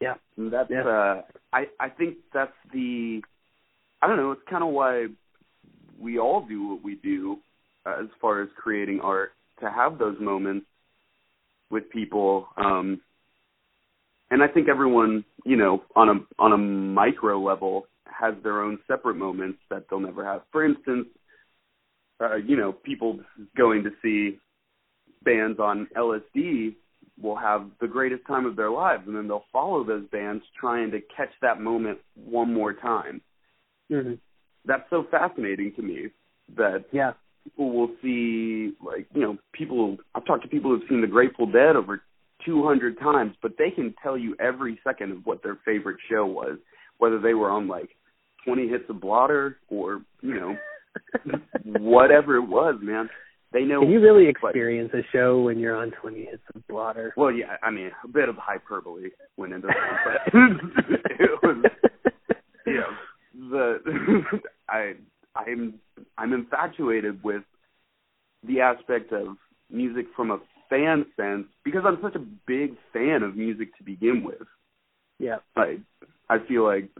Yeah. And that's Yeah. uh I I think that's the I don't know, it's kind of why we all do what we do uh, as far as creating art to have those moments with people um and I think everyone, you know, on a on a micro level has their own separate moments that they'll never have. For instance, uh, you know, people going to see bands on LSD will have the greatest time of their lives and then they'll follow those bands trying to catch that moment one more time. hmm That's so fascinating to me that Yeah. people will see like, you know, people I've talked to people who've seen the Grateful Dead over 200 times, but they can tell you every second of what their favorite show was, whether they were on like 20 hits of blotter or, you know, [laughs] whatever it was, man. They know Can you really but- experience a show when you're on 20 hits of blotter? Well, yeah, I mean, a bit of hyperbole went into that, but [laughs] [laughs] it was, you know, the [laughs] I I'm I'm infatuated with the aspect of music from a fan sense because I'm such a big fan of music to begin with. yeah. I I feel like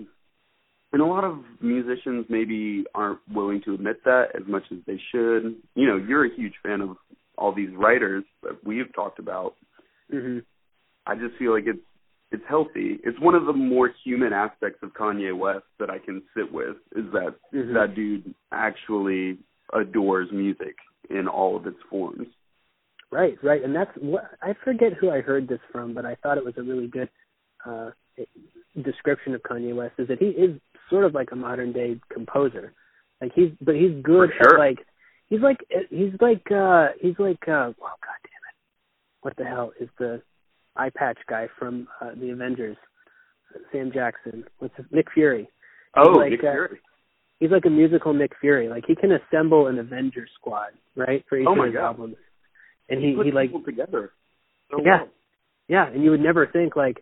and a lot of musicians maybe aren't willing to admit that as much as they should. You know, you're a huge fan of all these writers that we've talked about. hmm I just feel like it's it's healthy. It's one of the more human aspects of Kanye West that I can sit with is that Mhm. that dude actually adores music in all of its forms. Right, right, and that's what I forget who I heard this from, but I thought it was a really good uh description of Kanye West is that he is sort of like a modern day composer. Like he's but he's good sure. at like he's like he's like uh he's like uh oh god damn it. What the hell is the eye patch guy from uh, the Avengers? Sam Jackson. What's his Nick Fury. Oh, like, Nick uh, Fury. he's like a musical Nick Fury. Like he can assemble an Avengers squad, right, for each Oh of his God. albums. And he he he like together. So Yeah. well. yeah, and you would never think like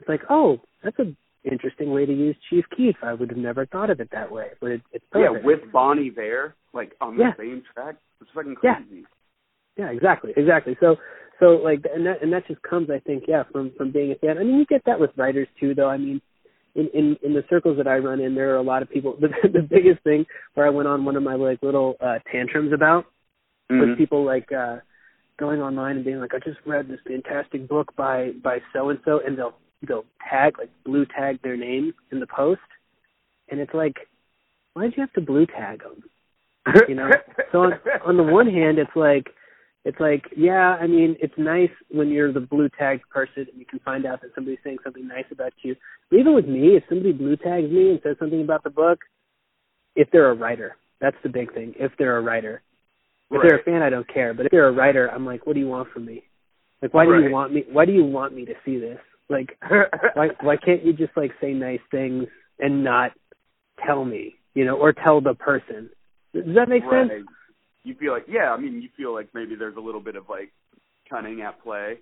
it's like, oh, that's a interesting way to use Chief Keef. I would have never thought of it that way. But it, it's Yeah, with Bon Iver, like on the Yeah. same track. It's fucking crazy. Yeah, exactly, exactly. So, so like, and that and that just comes, I think, yeah, from from being a fan. I mean, you get that with writers too, though. I mean, in in in the circles that I run in, there are a lot of people. [laughs] The, the biggest thing where I went on one of my like little uh tantrums about was Mhm. people like uh going online and being like, I just read this fantastic book by by so and so, and they'll they'll tag like blue tag their name in the post, and it's like, why did you have to blue tag them? [laughs] you know? So on on the one hand it's like it's like yeah i mean it's nice when you're the blue tagged person and you can find out that somebody's saying something nice about you. But even with me if somebody blue tags me and says something about the book if they're a writer that's the big thing if they're a writer. If they're a fan i don't care. But if they're a writer i'm like what do you want from me? Like why do Right. you want me why do you want me to see this like [laughs] why why can't you just like say nice things and not tell me you know, or tell the person. Does that make right. sense? You feel like yeah, I mean, you feel like maybe there's a little bit of like cunning at play.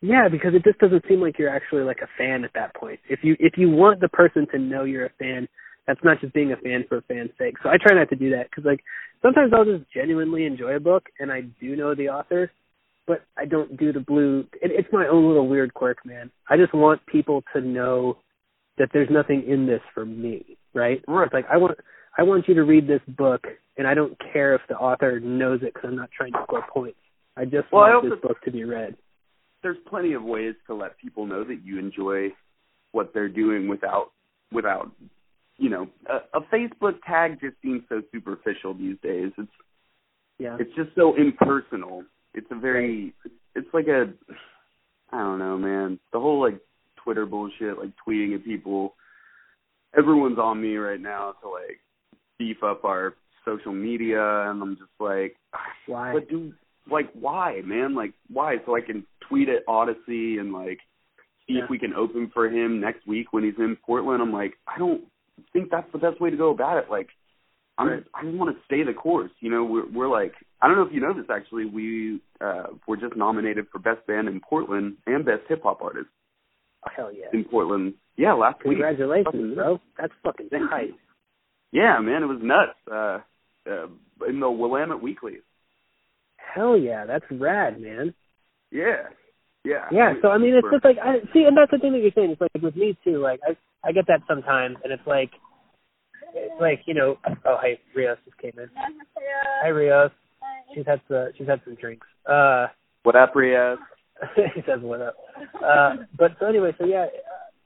Yeah, because it just doesn't seem like you're actually like a fan at that point. If you if you want the person to know you're a fan, that's not just being a fan for a fan's sake. So I try not to do that because like sometimes I'll just genuinely enjoy a book and I do know the author, but I don't do the blue. It, it's my own little weird quirk, man. I just want people to know that there's nothing in this for me, right? Right. It's like I want I want you to read this book, and I don't care if the author knows it because I'm not trying to score points. I just Well, I want also- this book to be read. There's plenty of ways to let people know that you enjoy what they're doing without without you know a, a Facebook tag just seems so superficial these days. It's Yeah. it's just so impersonal. It's a very it's like a I don't know, man. The whole like Twitter bullshit, like tweeting at people. Everyone's on me right now to like beef up our social media and I'm just like Why? but do like why, man? Like why? So I can tweet at Oddisee and like see Yeah. if we can open for him next week when he's in Portland. I'm like, I don't think that's the best way to go about it. Like I'm Right. I just want to stay the course. You know, we're we're like I don't know if you know this actually, we uh were just nominated for best band in Portland and best hip hop artist Hell yeah. in Portland. Yeah, last week. Congratulations, bro. That's fucking you. [laughs] Yeah, man, it was nuts. Uh uh in the Willamette Weekly. Hell yeah, that's rad, man. Yeah. Yeah. Yeah, so I mean, it's just like I see, and that's the thing that you're saying. It's like with me too. Like I, I get that sometimes, and it's like, it's like you know. Oh, hey, Rios just came in. Hi, Rios. She's had the, she's had some drinks. Uh, What up, Rios? [laughs] he says what up. Uh, but so anyway, so yeah,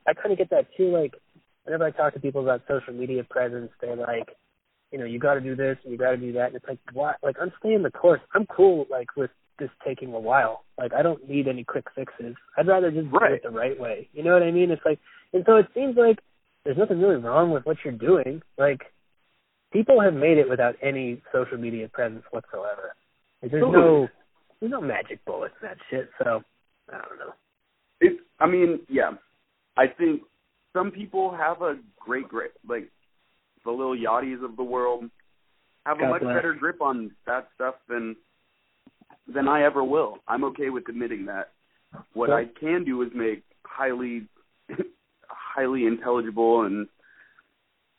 I kind of get that too. Like whenever I talk to people about social media presence, they're like, you know, you got to do this and you got to do that, and it's like, what? Like I'm staying the course. I'm cool. Like with this taking a while. Like I don't need any quick fixes. I'd rather just do it the right way. You know what I mean? It's like, and so it seems like there's nothing really wrong with what you're doing. Like people have made it without any social media presence whatsoever. Like there's Totally. no there's no magic bullets in that shit. So I don't know. It, I mean, yeah. I think some people have a great grip, like the little yachties of the world have a much bless. better grip on that stuff than than I ever will. I'm okay with admitting that. What. I can do is make highly highly intelligible and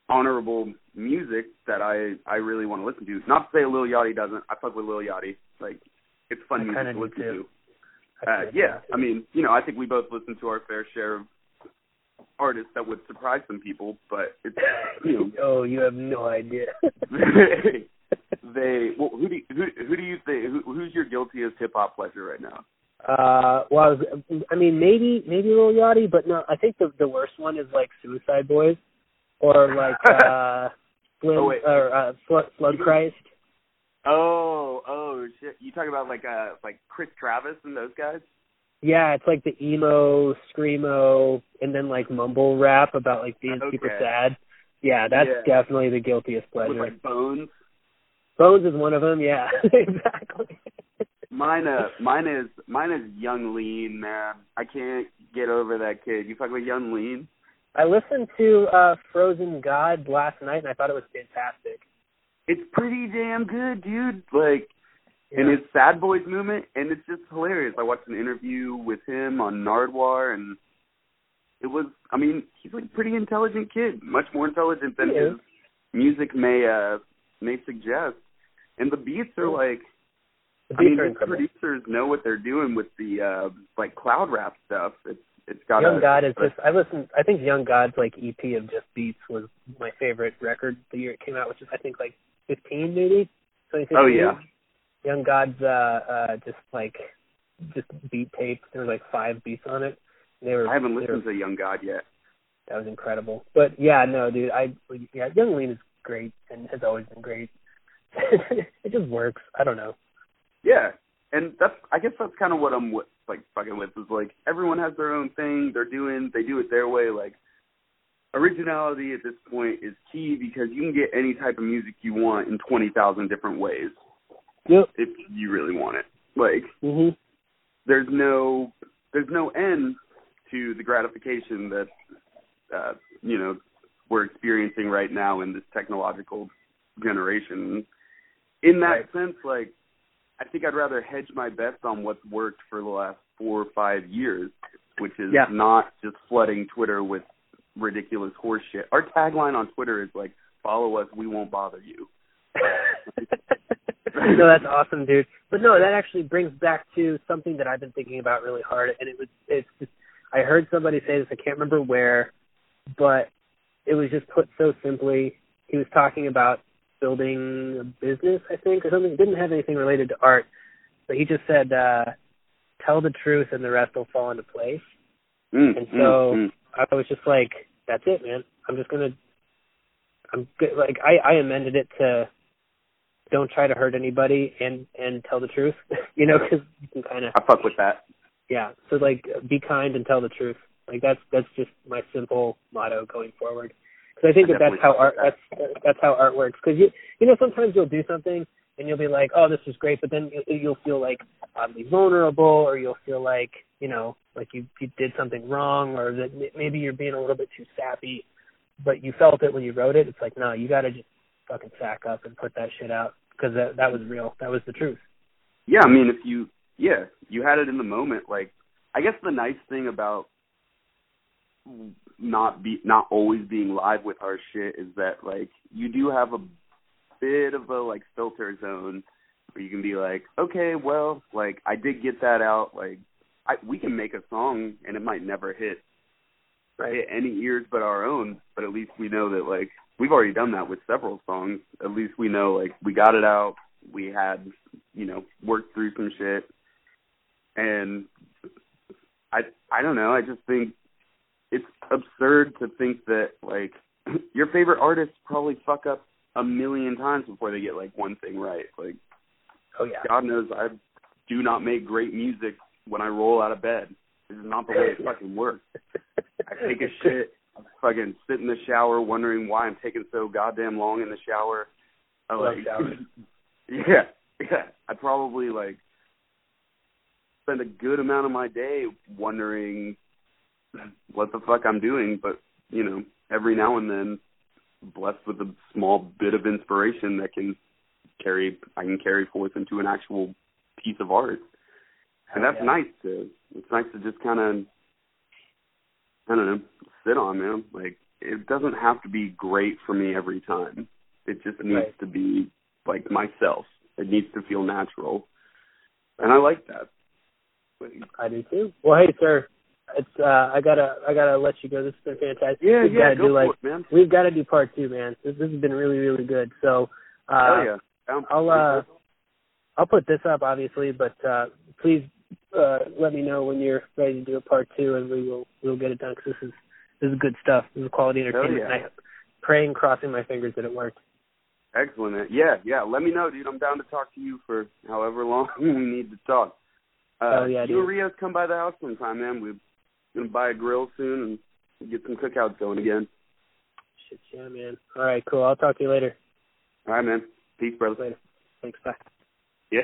honorable music that I I really want to listen to. Not to say Lil Yachty doesn't. I fuck with Lil Yachty. Like it's fun I music to listen too. to. Uh, yeah, I mean, you know, I think we both listen to our fair share of artists that would surprise some people, but it's you know [laughs] oh, you have no idea. [laughs] [laughs] they. Well, who do you, who who do you think who, who's your guiltiest hip hop pleasure right now? Uh, well, I, was, I mean, maybe maybe Lil Yachty, but no, I think the the worst one is like Suicide Boys, or like [laughs] uh, Slim, Oh, or uh, Flood, Flood Christ. Oh, oh shit! You talking about like uh like Chris Travis and those guys? Yeah, it's like the emo, screamo, and then like mumble rap about like being super sad. Yeah, that's Yeah. definitely the guiltiest With like Bones. Bones is one of them. Yeah, [laughs] exactly. Mine uh mine is mine is Yung Lean, man. I can't get over that kid. You fuck with Yung Lean? I listened to uh Frozen God last night, and I thought it was fantastic. It's pretty damn good, dude. Like Yeah. and his sad boys movement and it's just hilarious. I watched an interview with him on Nardwuar and it was I mean, he's like a pretty intelligent kid, much more intelligent than his music may uh may suggest. And the beats are like I mean beats are his incredible. producers know what they're doing with the uh like cloud rap stuff. It's it's got Young a, God is a- just I listened I think Yung Gud's like EP of just beats was my favorite record the year it came out, which is I think like fifteen maybe. Oh yeah. Yung Gud's uh uh just like just beat tape. There were like five beats on it. They were I haven't listened were, to Yung Gud yet. that was incredible. But yeah, no, dude, I yeah, Yung Lean is great and has always been great. [laughs] it just works. I don't know. Yeah, and that's I guess that's kind of what I'm wi- like fucking with is like everyone has their own thing they're doing they do it their way like originality at this point is key because you can get any type of music you want in twenty thousand different ways Yep. if you really want it like Mhm. there's no there's no end to the gratification that uh you know we're experiencing right now in this technological generation. In that Right. sense, like I think I'd rather hedge my bets on what's worked for the last four or five years, which is Yeah. not just flooding Twitter with ridiculous horseshit. Our tagline on Twitter is like, "Follow us, we won't bother you." [laughs] no, that's awesome, dude. But no, that actually brings back to something that I've been thinking about really hard, and it was it's just I heard somebody say this. I can't remember where, but it was just put so simply. He was talking about building a business, I think, or something. It didn't have anything related to art, but he just said, uh, "Tell the truth, and the rest will fall into place." Mm, And mm, so mm. I was just like, "That's it, man. I'm just gonna." I'm good. Like I, I amended it to don't try to hurt anybody and and tell the truth, [laughs] you know, because you can kind of I fuck with that. yeah. So like, be kind and tell the truth. Like that's that's just my simple motto going forward. Because I think I that that's how art with that's that's how art works. Because you you know sometimes you'll do something and you'll be like, oh, this is great, but then you- you'll feel like oddly vulnerable, or you'll feel like you know like you you did something wrong, or that maybe you're being a little bit too sappy, but you felt it when you wrote it. It's like no, you got to just fucking sack up and put that shit out because that that was real. That was the truth. Yeah, I mean, if you, yeah, you had it in the moment. Like, I guess the nice thing about not be not always being live with our shit is that like you do have a bit of a like filter zone where you can be like, okay, well, like I did get that out. Like, I we can make a song and it might never hit hit any ears but our own, but at least we know that like we've already done that with several songs. At least we know like we got it out. We had, you know, worked through some shit. And I I don't know, I just think it's absurd to think that like [clears throat] your favorite artists probably fuck up a million times before they get like one thing right. Like Oh yeah. God knows I do not make great music when I roll out of bed. This is not the way it [laughs] fucking works. I take a [laughs] shit, I fucking sit in the shower wondering why I'm taking so goddamn long in the shower. I Love like. [laughs] Yeah. Yeah. I probably like spend a good amount of my day wondering what the fuck I'm doing, but you know, every now and then blessed with a small bit of inspiration that can carry I can carry forth into an actual piece of art. And that's Yeah. nice to it's nice to just kinda I don't know, sit on, man. Like it doesn't have to be great for me every time. It just needs Right. to be like myself. It needs to feel natural. And I like that. I do too. Well, hey, sir, it's uh, I gotta I gotta let you go. This has been fantastic. yeah, we've yeah, gotta go do like it, man. we've got to do part two, man. This, this has been really really good. So, uh, Hell yeah. I'll uh. I'll put this up obviously, but uh, please uh, let me know when you're ready to do a part two, and we will we'll get it done. Cause this is this is good stuff. This is quality entertainment. yeah. And I praying, crossing my fingers that it worked. Excellent. man. Yeah, yeah. Let me know, dude. I'm down to talk to you for however long [laughs] we need to talk. Uh, Hell yeah, you dude. and Rios come by the house sometime, man. We're gonna buy a grill soon and get some cookouts going again. Shit, yeah, man. All right, cool. I'll talk to you later. All right, man. Peace, brother. Later. Thanks. Bye. Yeah.